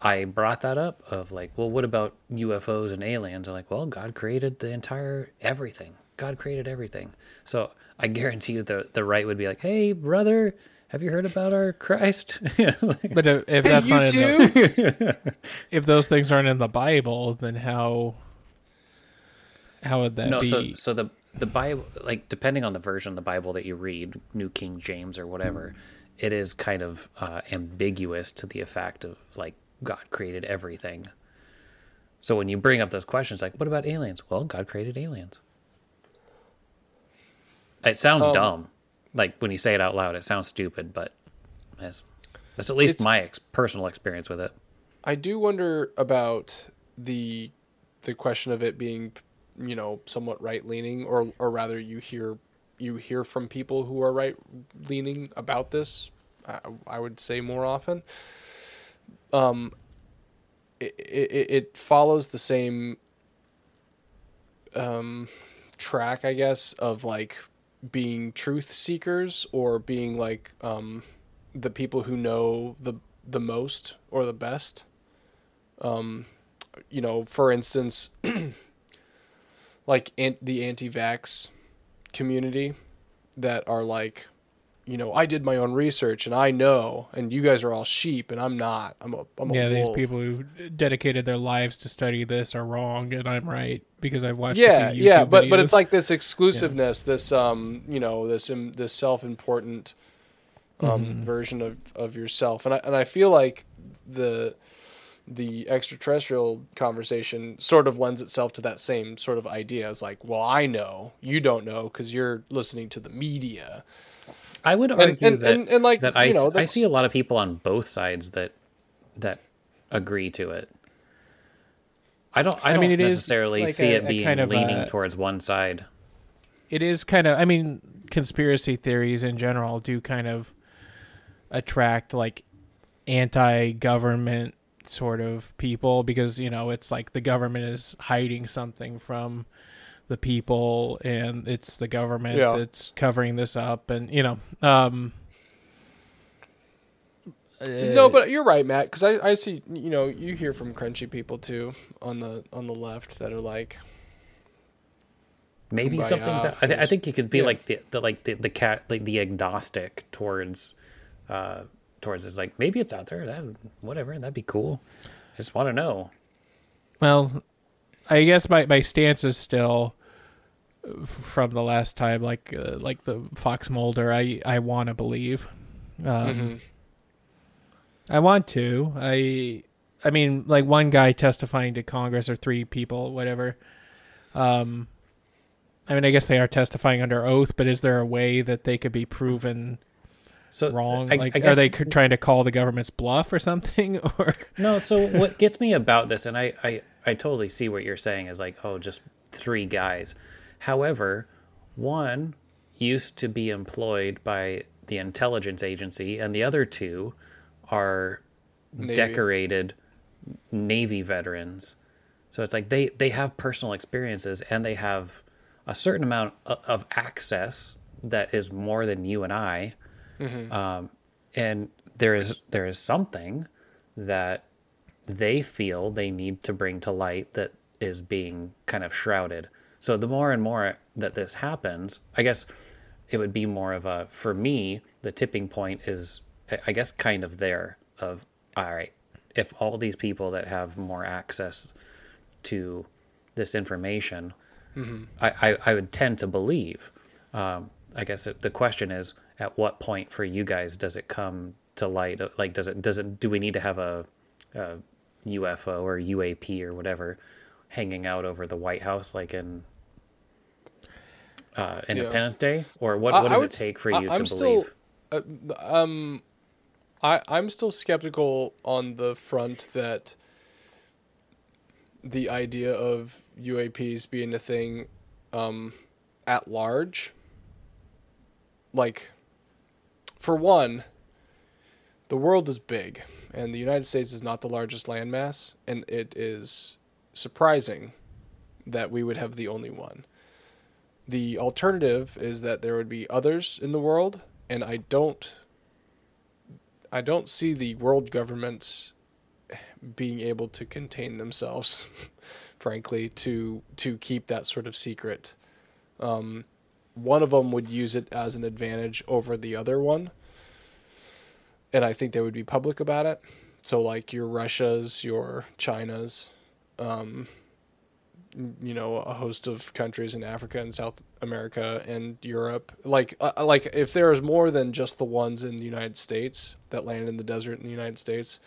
I brought that up of like, well, what about UFOs and aliens? I'm like, well, God created the entire everything. God created everything. So I guarantee you the the right would be like, hey, brother, have you heard about our Christ? Like, but if, if that's not in the, if those things aren't in the bible then how how would that no, be so so the the Bible, like depending on the version of the Bible that you read, New King James or whatever, it is kind of uh, ambiguous to the effect of like God created everything. So when you bring up those questions, like what about aliens? Well, God created aliens. It sounds Um, dumb, like when you say it out loud, it sounds stupid, but that's, that's at least It's- my ex- personal experience with it. I do wonder about the the question of it being, you know, somewhat right leaning, or or rather, you hear you hear from people who are right leaning about this. I, I would say more often. Um, it, it it follows the same um track, I guess, of like being truth seekers or being like um the people who know the the most or the best. Um, you know, for instance, like an- the anti-vax community that are like, you know, I did my own research and I know, and you guys are all sheep and I'm not. I'm a I'm a yeah these people who dedicated their lives to study this are wrong and i'm right because i've watched yeah yeah but but it's like this exclusiveness this um you know this um, this self-important um Mm-hmm. version of of yourself. And i and i feel like the the extraterrestrial conversation sort of lends itself to that same sort of idea. As like well i know. You don't know because you're listening to the media I would argue and- that, and- and, like, that I, know, s- I that's- see a lot of people on both sides that that agree to it. I don't. I, I don't mean, it is necessarily like see a- it being kind of leaning a- towards one side. it is kind of i mean conspiracy theories in general do kind of attract like anti-government sort of people because you know it's like the government is hiding something from the people and it's the government Yeah. that's covering this up and you know um no uh, but you're right matt because I, I see you know you hear from crunchy people too on the on the left that are like Maybe Kumbaya, something's. I, th- I think you could be Yeah. like the, the like the the cat like the agnostic towards uh towards it's like maybe it's out there that whatever that'd be cool. I just want to know. Well, I guess my, my stance is still from the last time, like uh, like the Fox Mulder. I I want to believe. Um, Mm-hmm. I want to. I I mean, like one guy testifying to Congress or three people, whatever. Um, I mean, I guess they are testifying under oath, but is there a way that they could be proven So wrong? I, like, I are they trying to call the government's bluff or something? Or No, so what gets me about this, and I, I, I totally see what you're saying is like, oh, just three guys. However, one used to be employed by the intelligence agency, and the other two are Navy. decorated Navy veterans. So it's like they, they have personal experiences and they have a certain amount of, of access that is more than you and I um, and there is there is something that they feel they need to bring to light that is being kind of shrouded. So the more and more that this happens, I guess it would be more of a for me the tipping point is I- guess kind of there of all right if all these people that have more access to this information I, I, I would tend to believe um, I guess it, the question is at what point for you guys does it come to light like does it does it do we need to have a, a UFO or UAP or whatever hanging out over the White House like in uh, Independence Day? Or what I- what I does it take for you I'm to still- believe? um I I'm still skeptical on the front that the idea of UAPs being a thing um at large like for one the world is big and the United States is not the largest landmass and it is surprising that we would have the only one. The alternative is that there would be others in the world and I don't I don't see the world governments being able to contain themselves frankly to to keep that sort of secret. Um, one of them would use it as an advantage over the other one and I think they would be public about it. So like your Russias, your Chinas, um, you know, a host of countries in Africa and South America and Europe. Like uh, like if there is more than just the ones in the United States that land in the desert in the United States,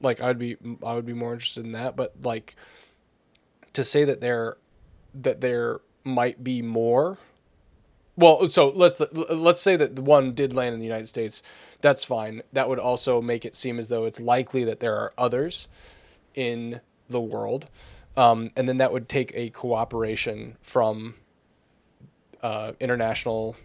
like I'd be I would be more interested in that. But like to say that there that there might be more well, so let's let's say that the one did land in the United States. That's fine. That would also make it seem as though it's likely that there are others in the world, um, and then that would take a cooperation from uh, international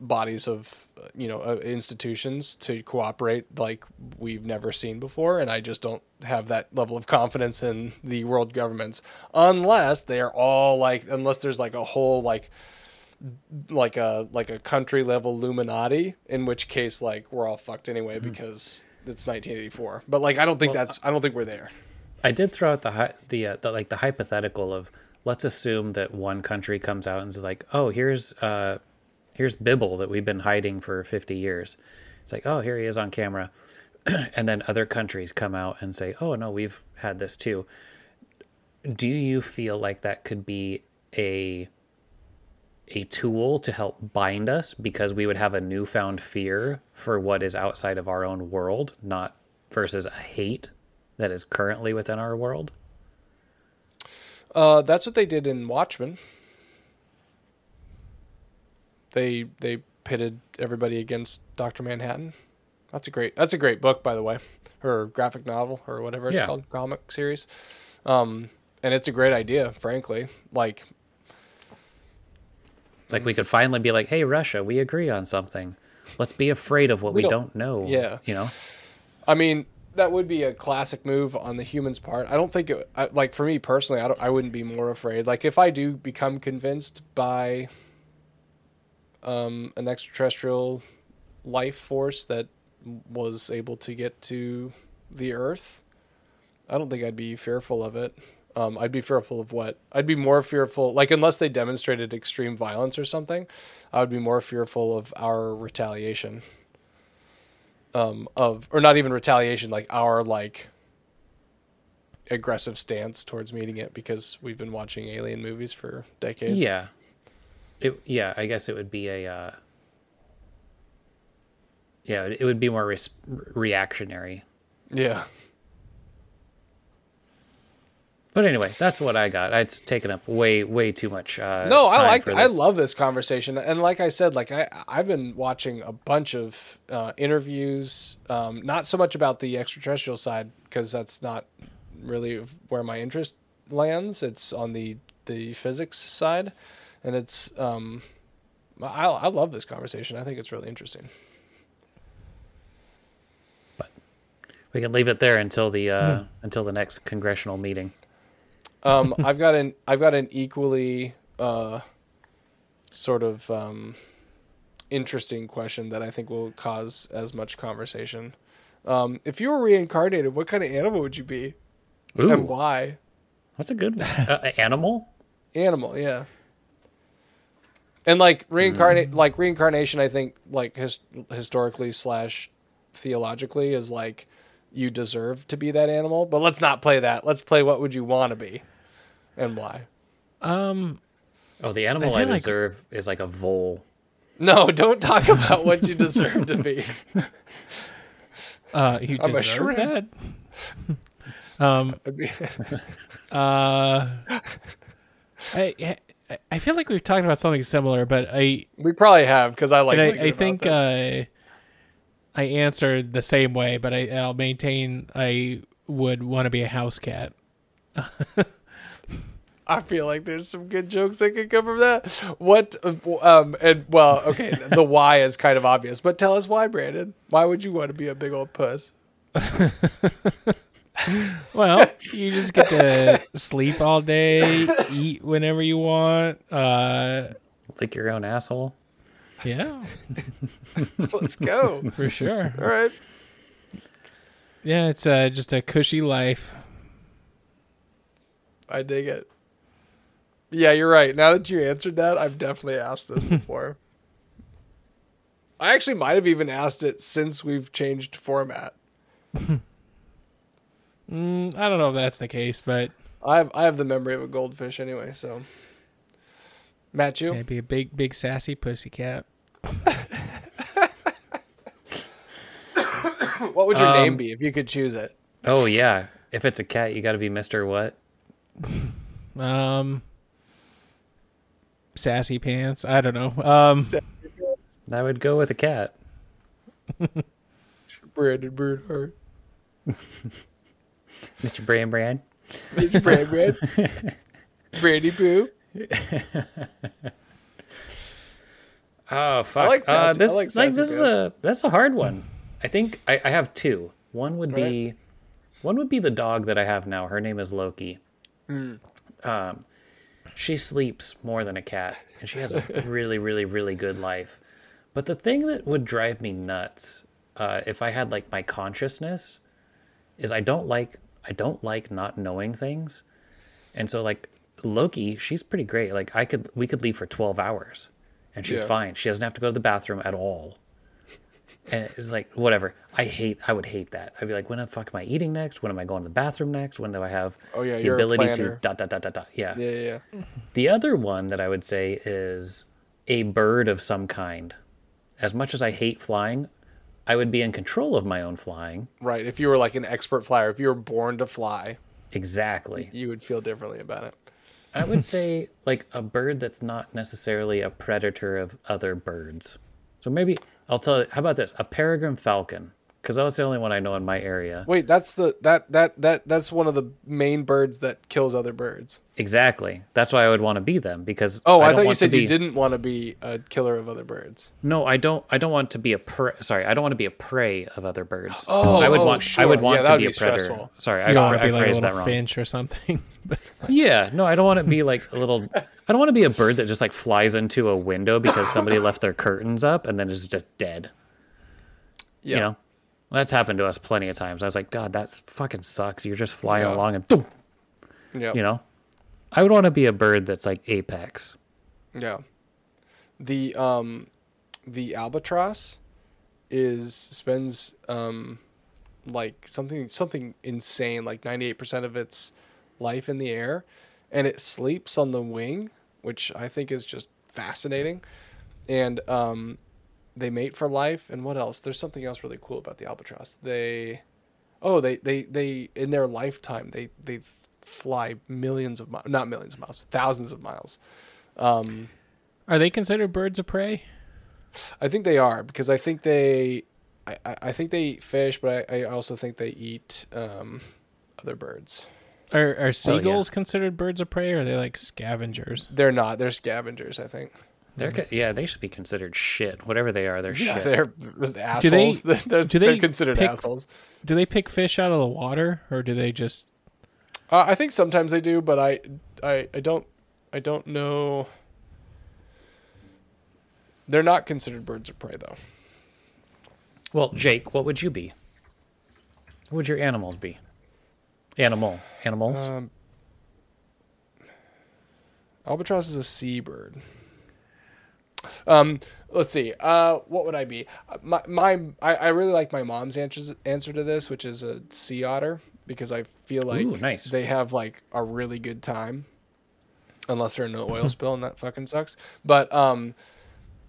bodies of you know uh, institutions to cooperate like we've never seen before and i just don't have that level of confidence in the world governments unless they are all like unless there's like a whole like like a like a country level Illuminati, in which case like we're all fucked anyway because it's 1984. But like I don't think Well, that's I don't think we're there. I did throw out the the, uh, the like the hypothetical of let's assume that one country comes out and is like, oh, here's uh, here's Bibble that we've been hiding for 50 years. It's like, oh, here he is on camera, and then other countries come out and say, oh no, we've had this too. Do you feel like that could be a a tool to help bind us because we would have a newfound fear for what is outside of our own world, not versus a hate that is currently within our world. Uh, that's what they did in Watchmen. They they pitted everybody against Doctor Manhattan. That's a great that's a great book by the way, or graphic novel or whatever it's Yeah. called, comic series. Um, and it's a great idea, frankly. Like It's like we could finally be like, "Hey, Russia, we agree on something. Let's be afraid of what we, We don't, don't- know." yeah. you know. I mean, that would be a classic move on the human's part. I don't think it I, like for me personally, I don't I wouldn't be more afraid. Like if I do become convinced by um an extraterrestrial life force that was able to get to the earth, I don't think I'd be fearful of it. Um, I'd be fearful of what? I'd be more fearful, like unless they demonstrated extreme violence or something, I would be more fearful of our retaliation um, of or not even retaliation, like our like aggressive stance towards meeting it because we've been watching alien movies for decades. Yeah. It, yeah, I guess it would be a. Uh, yeah, it would be more res- reactionary. Yeah. But anyway, that's what I got. It's taken up way, way too much. Uh, No, I like I love this conversation, and like I said, like I I've been watching a bunch of uh, interviews, um, not so much about the extraterrestrial side because that's not really where my interest lands. It's on the the physics side, and it's um, I I love this conversation. I think it's really interesting. But we can leave it there until the uh, until the next congressional meeting. Um, I've got an I've got an equally uh, sort of um, interesting question that I think will cause as much conversation. Um, if you were reincarnated, what kind of animal would you be, and why? that's a good one. uh, animal? Animal, yeah. And like reincarnate, like reincarnation, I think like his, historically slash theologically is like you deserve to be that animal. But let's not play that. Let's play what would you want to be, and why. Um, Oh, the animal I, feel like- deserve is like a vole. No, don't talk about what you deserve to be. uh, you I'm deserve shrimp. that. um, I'd uh, I, I I feel like we've talked about something similar, but I we probably have because I like. I, I think that. uh, I answered the same way, but I, I'll maintain I would want to be a house cat. I feel like there's some good jokes that could come from that. What? Um. And well, okay. the why is kind of obvious, but tell us why, Brandon. Why would you want to be a big old puss? Well, you just get to sleep all day, eat whenever you want. Uh, Lick your own asshole. yeah, Let's go. for sure. All right. Yeah, it's uh, just a cushy life. I dig it. Yeah, you're right. Now that you answered that, I've definitely asked this before. I actually might have even asked it since we've changed format. Mm, I don't know if that's the case, but I have I have the memory of a goldfish anyway. So, Matt, you I'd be a big, big sassy pussycat. what would your Um, name be if you could choose it? Oh yeah. If it's a cat, you got to be Mister What? Um, sassy pants. I don't know. Um, I would go with a cat. Brandon Bernhardt. Mr. Bran Bran. Mr. Brand Brand. Brandy Boo. Oh fuck! like uh, sassy- I this like like, this is a that's a hard one. I think I, I have two. One would be, one would be the dog that I have now. Her name is Loki. Hmm. Um, she sleeps more than a cat, and she has a really, really, really good life. But the thing that would drive me nuts, uh, if I had like my consciousness, is I don't like I don't like not knowing things, and so like Loki, she's pretty great. Like I could we could leave for twelve hours, and she's Yeah. fine. She doesn't have to go to the bathroom at all. And it was like whatever. I hate. I would hate that. I'd be like, when the fuck am I eating next? When am I going to the bathroom next? When do I have Oh, yeah, the ability to dot dot dot dot dot? Yeah. Yeah, yeah, yeah. The other one that I would say is a bird of some kind. As much as I hate flying, I would be in control of my own flying. Right. If you were like an expert flyer, if you were born to fly, Exactly. you would feel differently about it. I would say like a bird that's not necessarily a predator of other birds. So maybe I'll tell you. How about this? A peregrine falcon, because that was the only one I know in my area. Wait, that's the that that that that's one of the main birds that kills other birds. Exactly. That's why I would want to be them because Oh, I, don't thought you want to said you didn't want to be a killer of other birds. No, I don't. I don't want to be a prey. Sorry, I don't want to be a prey of other birds. Oh, I would oh, want. I would want Yeah, to would be a predator. stressful. Sorry, I, you don't want I to be like a phrased that little wrong. finch or something. Yeah, no, I don't want to be like a little. I don't want to be a bird that just like flies into a window because somebody left their curtains up and then is just dead. Yeah. You know, that's happened to us plenty of times. I was like, God, that fucking sucks. You're just flying Yeah. along and boom, Yeah. you know. I would want to be a bird that's like apex. Yeah. The um the albatross is spends um like something something insane like 98% of its life in the air and it sleeps on the wing, which I think is just fascinating. And um they mate for life and what else? There's something else really cool about the albatross. They oh, they they they in their lifetime they they fly millions of miles, not millions of miles, thousands of miles. Um are they considered birds of prey? I think they are because I think they, I, I I think they eat fish, but I, I also think they eat um, other birds. Are are seagulls considered birds of prey? Or are they like scavengers? They're not. They're scavengers. I think. They're co- yeah, they should be considered shit. Whatever they are, they're Yeah, shit. they're, they're assholes. they- they're, do they're they considered pick- assholes. Do they pick fish out of the water, or do they just? Uh, I think sometimes they do, but I, I, I don't, I don't know. They're not considered birds of prey though. Well, Jake, what would you be? What would your animals be? Animal. Animals? Um, albatross is a seabird. Um, let's see. Uh, what would I be? My, my I, I really like my mom's answer answer to this, which is a sea otter, because I feel like Ooh, nice. they have like a really good time, unless they're in an oil spill and that fucking sucks. But um,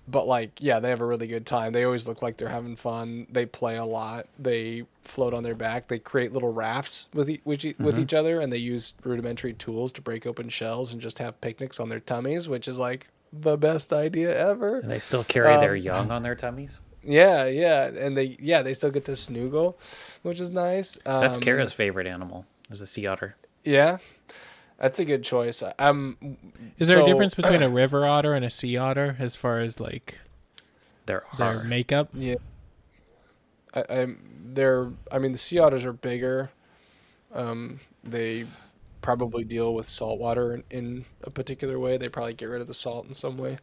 but like yeah, they have a really good time. They always look like they're having fun. They play a lot. They float on their back. They create little rafts with e- with, e- with each other, and they use rudimentary tools to break open shells and just have picnics on their tummies, which is like the best idea ever. and they still carry their um, young on their tummies? Yeah, yeah, and they yeah they still get to snuggle, which is nice. Um, That's Kara's favorite animal, is a sea otter. Yeah, that's a good choice. Um, Is there so- a difference between a river otter and a sea otter as far as like There their makeup? Yeah. I, I'm they're I mean the sea otters are bigger. Um, they probably deal with salt water in, in a particular way. They probably get rid of the salt in some way.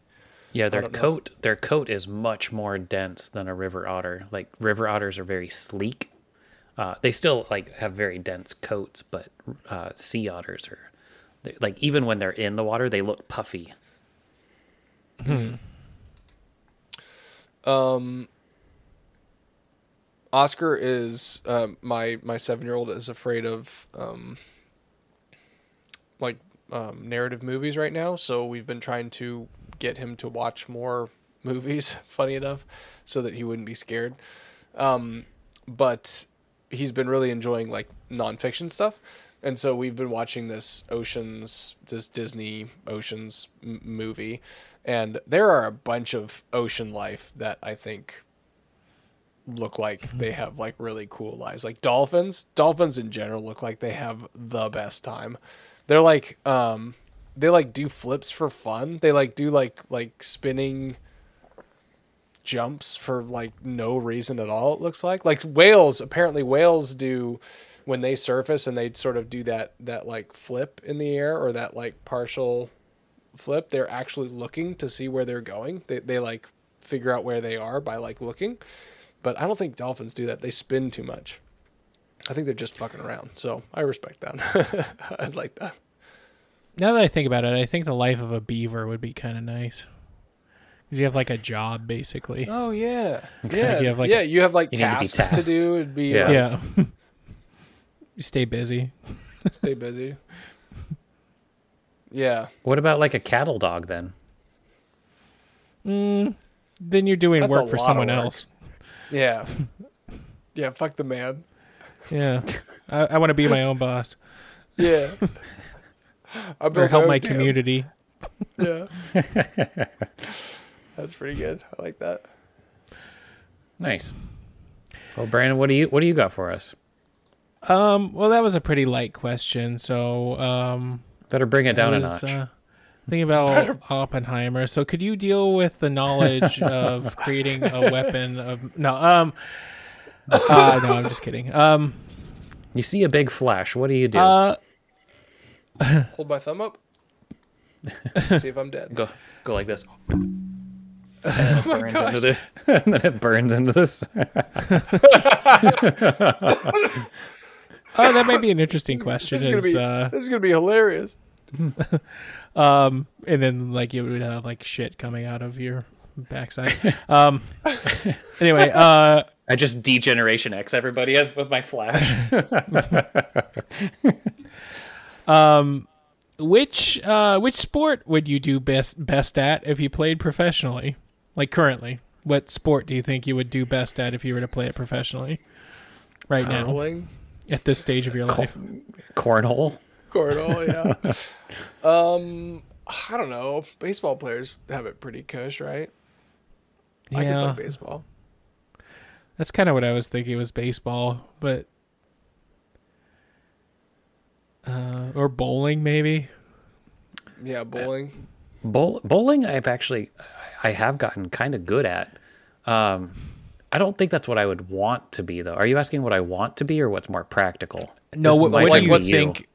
Yeah, their don't know. coat their coat is much more dense than a river otter. Like river otters are very sleek. Uh, they still like have very dense coats, but uh, sea otters are they- like even when they're in the water, they look puffy. Hmm. Um, Oscar is um, my my seven year old is afraid of um, like um, narrative movies right now. So we've been trying to get him to watch more movies. Funny enough, so that he wouldn't be scared. Um, but he's been really enjoying like nonfiction stuff. And so we've been watching this Oceans, this Disney Oceans m- movie, and there are a bunch of ocean life that I think look like they have like really cool lives. Like dolphins, dolphins in general look like they have the best time. They're like um they like do flips for fun. They like do like like spinning jumps for like no reason at all it looks like. Like whales, apparently whales do when they surface and they sort of do that that like flip in the air or that like partial flip, they're actually looking to see where they're going. They they like figure out where they are by like looking. But I don't think dolphins do that. They spin too much. I think they're just fucking around. So I respect that. I'd like that. Now that I think about it, I think the life of a beaver would be kind of nice. Because you have like a job basically. Oh yeah, yeah, You have, like, yeah. You have like You need to be tasks to, do. It'd be Yeah. like, Yeah. you stay busy. stay busy. Yeah, What about like a cattle dog then? Mm, then you're doing That's work for someone work. else. yeah, yeah. Fuck the man. Yeah. I, I want to be my own boss Yeah. I or help own my camp. community. Yeah. That's pretty good. I like that. Nice. Well, Brandon, what do you what do you got for us? Um, well, that was a pretty light question. So, um, Better bring it down I a was, notch. Uh, thinking about Oppenheimer. So, could you deal with the knowledge of creating a weapon of no? Um, uh, no, I'm just kidding. Um, you see a big flash. What do you do? uh, Hold my thumb up. See if I'm dead. go go like this. And it burns into the, and then it burns into this. oh, that might be an interesting question. This is gonna is, be uh, this is gonna be hilarious. um, and then like you would have like shit coming out of your backside. Um, anyway, uh, I just D-Generation X everybody as with my flash. um, which uh, which sport would you do best best at if you played professionally? Like currently, what sport do you think you would do best at if you were to play it professionally? Right now, at this stage of your life. Cornhole. cornhole, yeah. um, I don't know. Baseball players have it pretty cush, right? I Yeah. could play baseball. That's kind of what I was thinking was baseball, but uh, or bowling maybe. Yeah, bowling. Bowl, bowling, I've actually, I have gotten kind of good at. Um, I don't think that's what I would want to be, though. Are you asking what I want to be or what's more practical? No, This what, what do you you. think?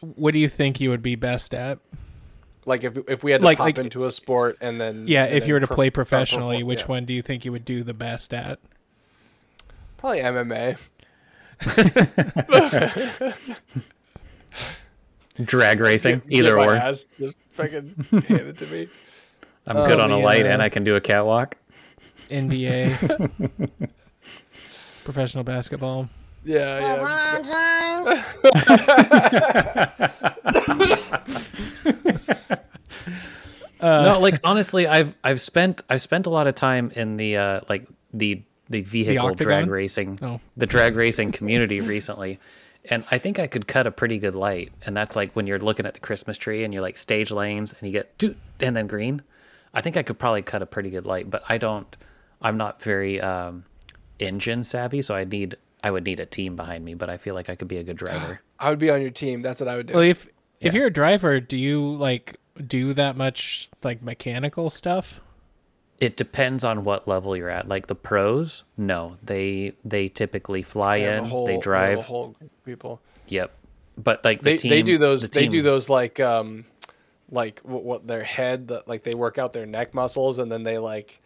What do you think you would be best at? Like if if we had to Like- pop like- into a sport and then Yeah, and if then you were to perf- play professionally, perform- which yeah. one do you think you would do the best at? Probably MMA. Drag racing, Get- get either my or. ass, just fucking hand it to me. I'm good Oh, on a light uh, and I can do a catwalk. NBA, professional basketball. Yeah, yeah. no, like honestly, I've I've spent I've spent a lot of time in the uh like the the vehicle drag racing, Oh. the drag racing community recently, and I think I could cut a pretty good light. And that's like when you're looking at the Christmas tree and you're like stage lanes and you get doot and then green. I think I could probably cut a pretty good light, but I don't. I'm not very um, engine savvy, so I need I would need a team behind me. But I feel like I could be a good driver. I would be on your team. That's what I would do. Well, if if you're a driver, do you like do that much like mechanical stuff? It depends on what level you're at. Like the pros, no, they they typically fly I in, a whole, they drive. a whole people. Yep. But like the They team, they do those. the They do those like um, like what, what their head that like they work out their neck muscles and then they like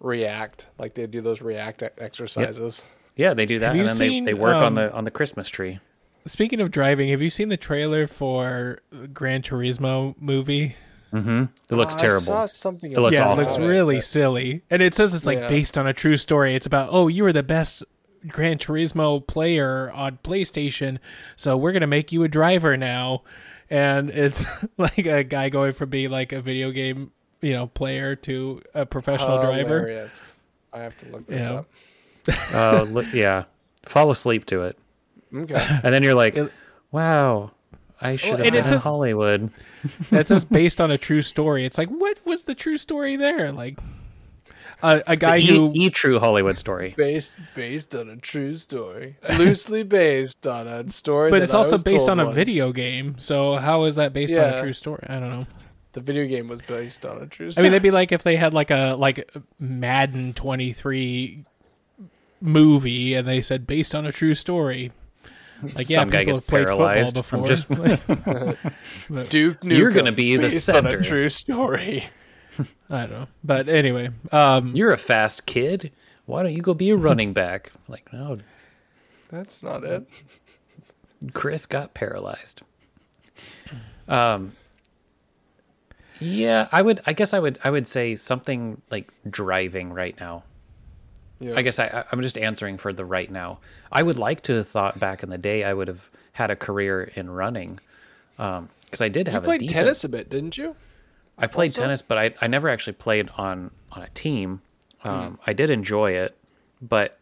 react. Like they do those react exercises. Yeah, they do that, Have and then seen, they, they work on um, the on the Christmas tree. Speaking of driving, have you seen the trailer for Gran Turismo movie? It looks I terrible. saw something. It looks yeah, awful. it looks really but- silly, and it says it's like Yeah. based on a true story. It's about oh, you were the best Gran Turismo player on PlayStation, so we're gonna make you a driver now. And it's like a guy going from being like a video game, you know, player to a professional driver. Hilarious. I have to look this Yeah. up. Uh, li- yeah, fall asleep to it, Okay. and then you're like, "Wow, I should have and been it's in just- Hollywood." It says based on a true story. It's like what was the true story there? Like a, a guy It's who e, e true Hollywood story. based based on a true story, loosely based on a story. but that it's I also was based told on a once. video game. So how is that based on a Yeah. true story? I don't know. The video game was based on a true story. I story. mean, they'd be like if they had like a like Madden 23 movie and they said based on a true story. Like yeah, Some guy people gets have played paralyzed football from before. just- Duke Nukem. You're gonna be the based on a true story. I don't know, but anyway, um, You're a fast kid. Why don't you go be a running back? Like, no, That's not it. Chris got paralyzed. Um. Yeah, I would. I guess I would. I would say something like driving right now. Yeah. I guess I, I- I'm just answering for the right now. I would like to have thought back in the day I would have had a career in running, because I did you have a played decent. tennis a bit, didn't you? I played also? tennis, but I, I never actually played on on a team. Hmm. Um, I did enjoy it, but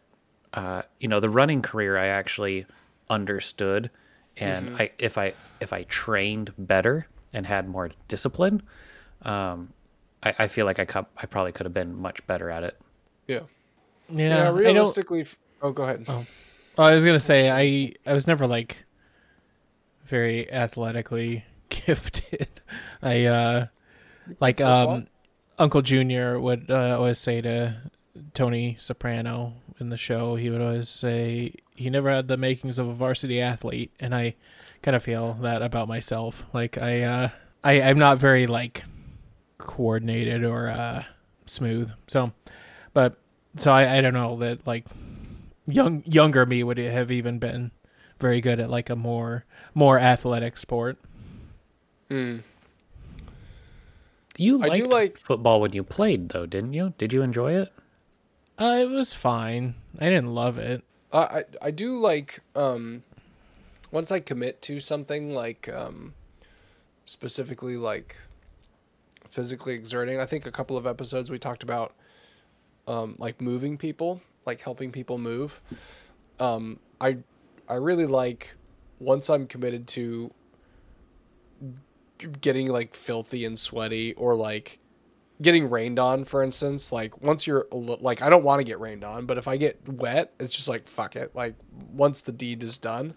uh, you know the running career I actually understood, and Mm-hmm. I if I if I trained better and had more discipline, um, I, I feel like I cou- I probably could have been much better at it. Yeah. Yeah, Yeah. Realistically. oh, go ahead. Oh, I was gonna say I I was never like very athletically gifted. I uh like Football? um Uncle Junior would uh, always say to Tony Soprano in the show, he would always say he never had the makings of a varsity athlete, and I kind of feel that about myself. Like I uh I I'm not very like coordinated or uh smooth. So, but so I I don't know that like young younger me would have even been very good at like a more more athletic sport. Mm. You I liked do like- football when you played, though, didn't you? Did you enjoy it? Uh, it was fine. I didn't love it. I I I do like um once I commit to something like um specifically like physically exerting. I think a couple of episodes we talked about um like moving people, like helping people move. Um I I really like once I'm committed to getting like filthy and sweaty or like getting rained on for instance like once you're like i don't want to get rained on but if i get wet it's just like fuck it like once the deed is done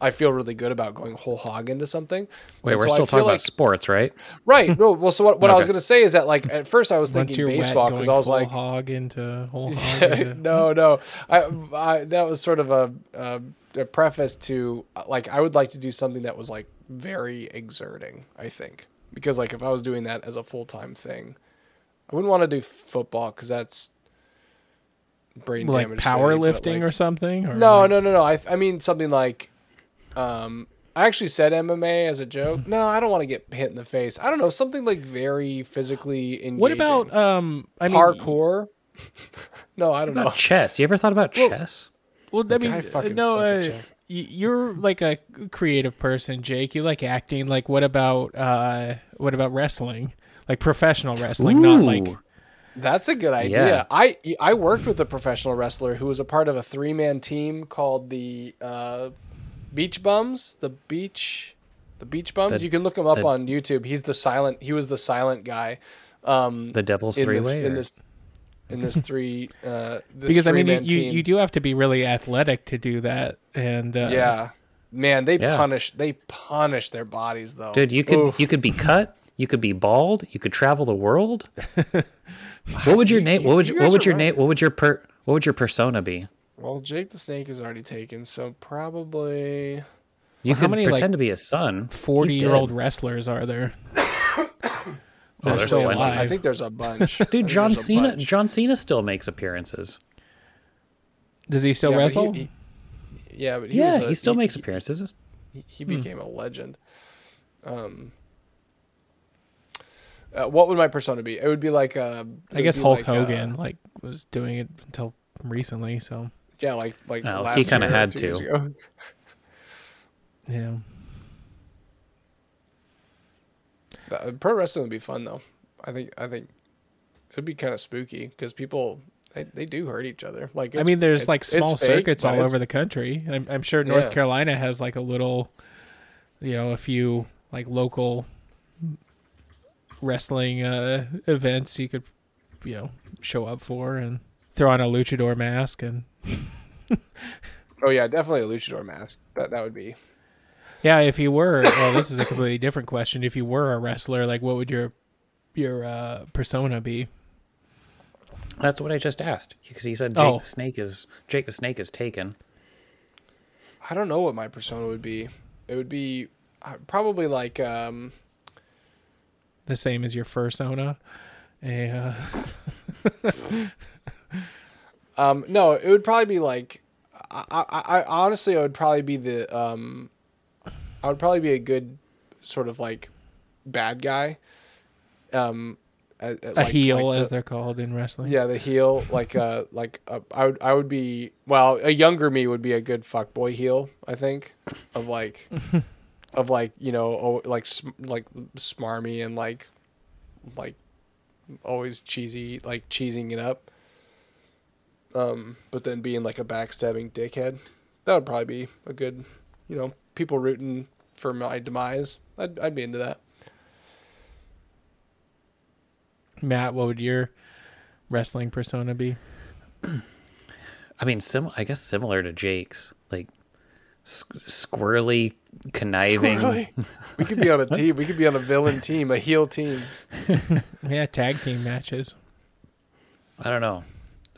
i feel really good about going whole hog into something Wait, And we're so still feel talking about like- sports, right? right no well so what, what i was going to say is that like at first i was Once thinking you're baseball because i was full like hog into whole hog. Into, no, no. I, I that was sort of a, a a preface to like I would like to do something that was like very exerting. I think because like if I was doing that as a full time thing, I wouldn't want to do football because that's brain like damage. city, but, powerlifting like- or something? Or No, like- no, no, no. I I mean something like, um, I actually said MMA as a joke. No, I don't want to get hit in the face. I don't know something like very physically engaging. What about um? I mean, parkour? no, I don't know. Chess. You ever thought about Well- chess? Well, I mean, I uh, fucking no, uh, chess. you're like a creative person, Jake. You like acting. Like, what about uh, what about wrestling? Like professional wrestling, not like That's a good idea. Yeah. I I worked with a professional wrestler who was a part of a three man team called the uh, Beach Bums. The Beach, the Beach Bums. The- you can look him up the- on YouTube. He's the silent. He was the silent guy. Um, The Devil's in Three this, Way. in this in this three. Uh, this because I mean, you, you you do have to be really athletic to do that, and uh, yeah, man, they Yeah. punish they punish their bodies though. Dude, you could Oof. you could be cut. You could be bald. You could travel the world. what would your name? What would you you, what would are your name? What would your per? What would your persona be? Well, Jake the Snake is already taken, so probably. You how many, pretend like, to be a son. Forty year old wrestlers are there? Oh, They're there's still alive. I think there's a bunch. Dude, John Cena. bunch. John Cena still makes appearances. Does he still Yeah, but he- wrestle? he- yeah, but he yeah, was a- he still he- makes he- appearances. He, he became a legend. Um, uh, what would my persona be? It would be like uh, I guess Hulk like, uh, Hogan like was doing it until recently. So yeah, like like Oh, he kinda had to. yeah, Uh, Pro wrestling would be fun though. I think I think it'd be kind of spooky because people they, they do hurt each other. Like I mean, there's it's- like small fake, circuits but all over the country. I'm, I'm sure North Yeah. Carolina has like a little, you know, a few like local wrestling uh, events you could, you know, show up for and throw on a luchador mask and Oh yeah, definitely a luchador mask. That that would be. yeah. If you were, well, this is a completely different question. If you were a wrestler, like what would your your uh, persona be? That's what I just asked because he said Jake Oh. the Snake is Jake the Snake is taken. I don't know what my persona would be. It would be uh, probably like um The same as your fursona. A, uh, Um, no, it would probably be like, I, I, I honestly, I would probably be the, um, I would probably be a good sort of like bad guy, um, a, a heel, as they're called in wrestling. yeah, the heel, like, uh, like, uh, I would, I would be, well, a younger me would be a good fuck boy heel, I think, of like, of like, you know, oh, like, sm- like smarmy and like, like, always cheesy, like cheesing it up um, but then being like a backstabbing dickhead. That would probably be a good, you know, people rooting for my demise. I'd, I'd be into that. Matt, what would your wrestling persona be? I mean, sim. I guess similar to Jake's, like squ- squirrely, conniving. Squirrely. we could be on a team. We could be on a villain team, a heel team. Yeah, tag team matches. I don't know.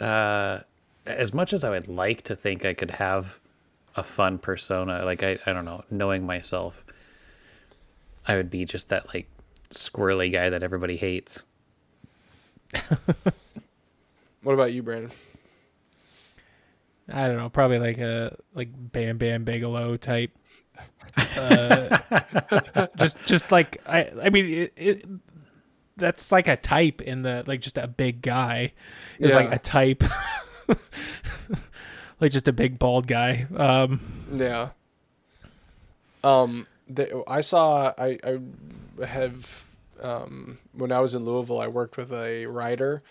Uh, as much as I would like to think I could have a fun persona, like I, I don't know, knowing myself, I would be just that like squirrely guy that everybody hates. What about you, Brandon? I don't know, probably like a like Bam Bam Bigelow type. Uh, just just like I I mean it, it that's like a type in the like just a big guy is like a type like just a big bald guy. Um Yeah. Um, the, I saw. I I have. Um, when I was in Louisville, I worked with a writer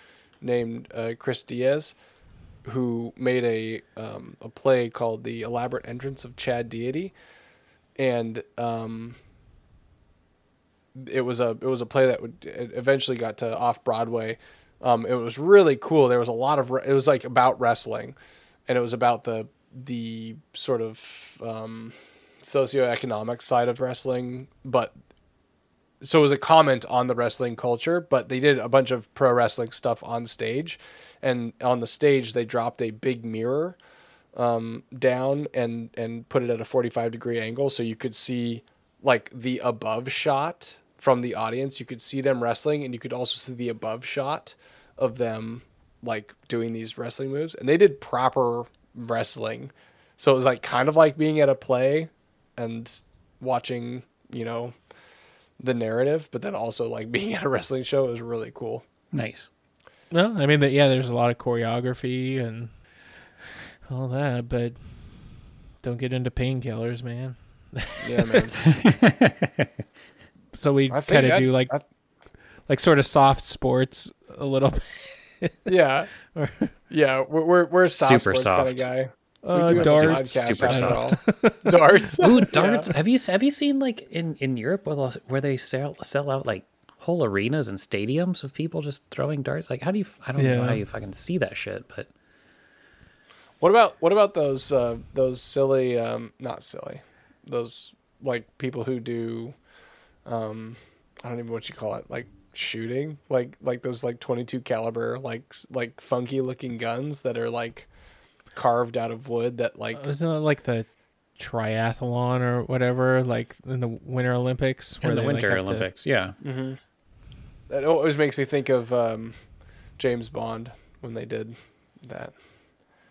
named uh, Chris Diaz, who made a um, a play called "The Elaborate Entrance of Chad Deity," and um, it was a it was a play that would eventually got to off Broadway. Um, it was really cool. There was a lot of it was like about wrestling, and it was about the the sort of um, socioeconomic side of wrestling, but so it was a comment on the wrestling culture, but they did a bunch of pro wrestling stuff on stage, and on the stage they dropped a big mirror um, down and and put it at a 45 degree angle so you could see like the above shot from the audience. You could see them wrestling, and you could also see the above shot of them like doing these wrestling moves, and they did proper wrestling. So it was like kind of like being at a play and watching, you know, the narrative, but then also like being at a wrestling show is really cool. Nice. Well, I mean, yeah, there's a lot of choreography and all that, but don't get into painkillers, man. Yeah, man. So we kind of do like I- like sort of soft sports a little bit. yeah, Or- yeah. We're we're, we're a soft Super sports kind of guy. Uh, we do darts. a podcast Super after all. darts. Ooh, darts. Have you have you seen like in in Europe where they'll- where they sell sell out like whole arenas and stadiums of people just throwing darts? Like, how do you? I don't know how you fucking see that shit, but What about what about those uh, those silly um, not silly those like people who do um, I don't even know what you call it like shooting like like those like 22 caliber like like funky looking guns that are like carved out of wood that like Isn't it like the triathlon or whatever, like in the Winter Olympics? in the they, like, Winter have to- Olympics, yeah. that always makes me think of um, James Bond when they did that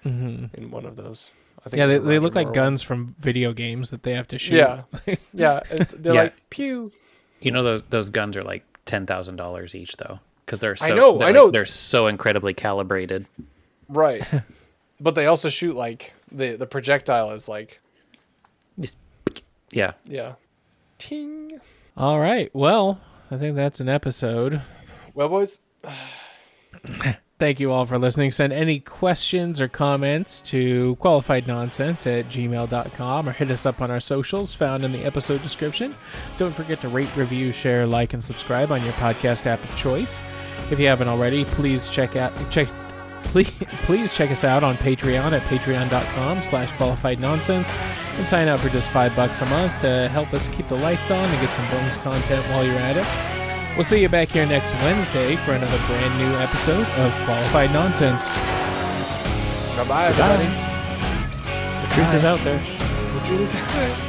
mm-hmm. in one of those. I think Yeah, they, they look like Moore guns from video games that they have to shoot. Yeah, yeah. They're Yeah. like pew. You know those those guns are like ten thousand dollars each though, because they're so I know, they're I like- know. they're so incredibly calibrated. Right. but they also shoot like the the projectile is like Yeah, yeah. Ting. All right. Well, I think that's an episode. Well, boys, Thank you all for listening. Send any questions or comments to qualifiednonsense at gmail.com or hit us up on our socials found in the episode description. Don't forget to rate, review, share, like, and subscribe on your podcast app of choice. If you haven't already, please check out check please please check us out on Patreon at patreon.com slash qualified nonsense and sign up for just five bucks a month to help us keep the lights on and get some bonus content while you're at it. We'll see you back here next Wednesday for another brand new episode of Qualified Nonsense. bye bye, everybody. the truth is out there. The truth is out there.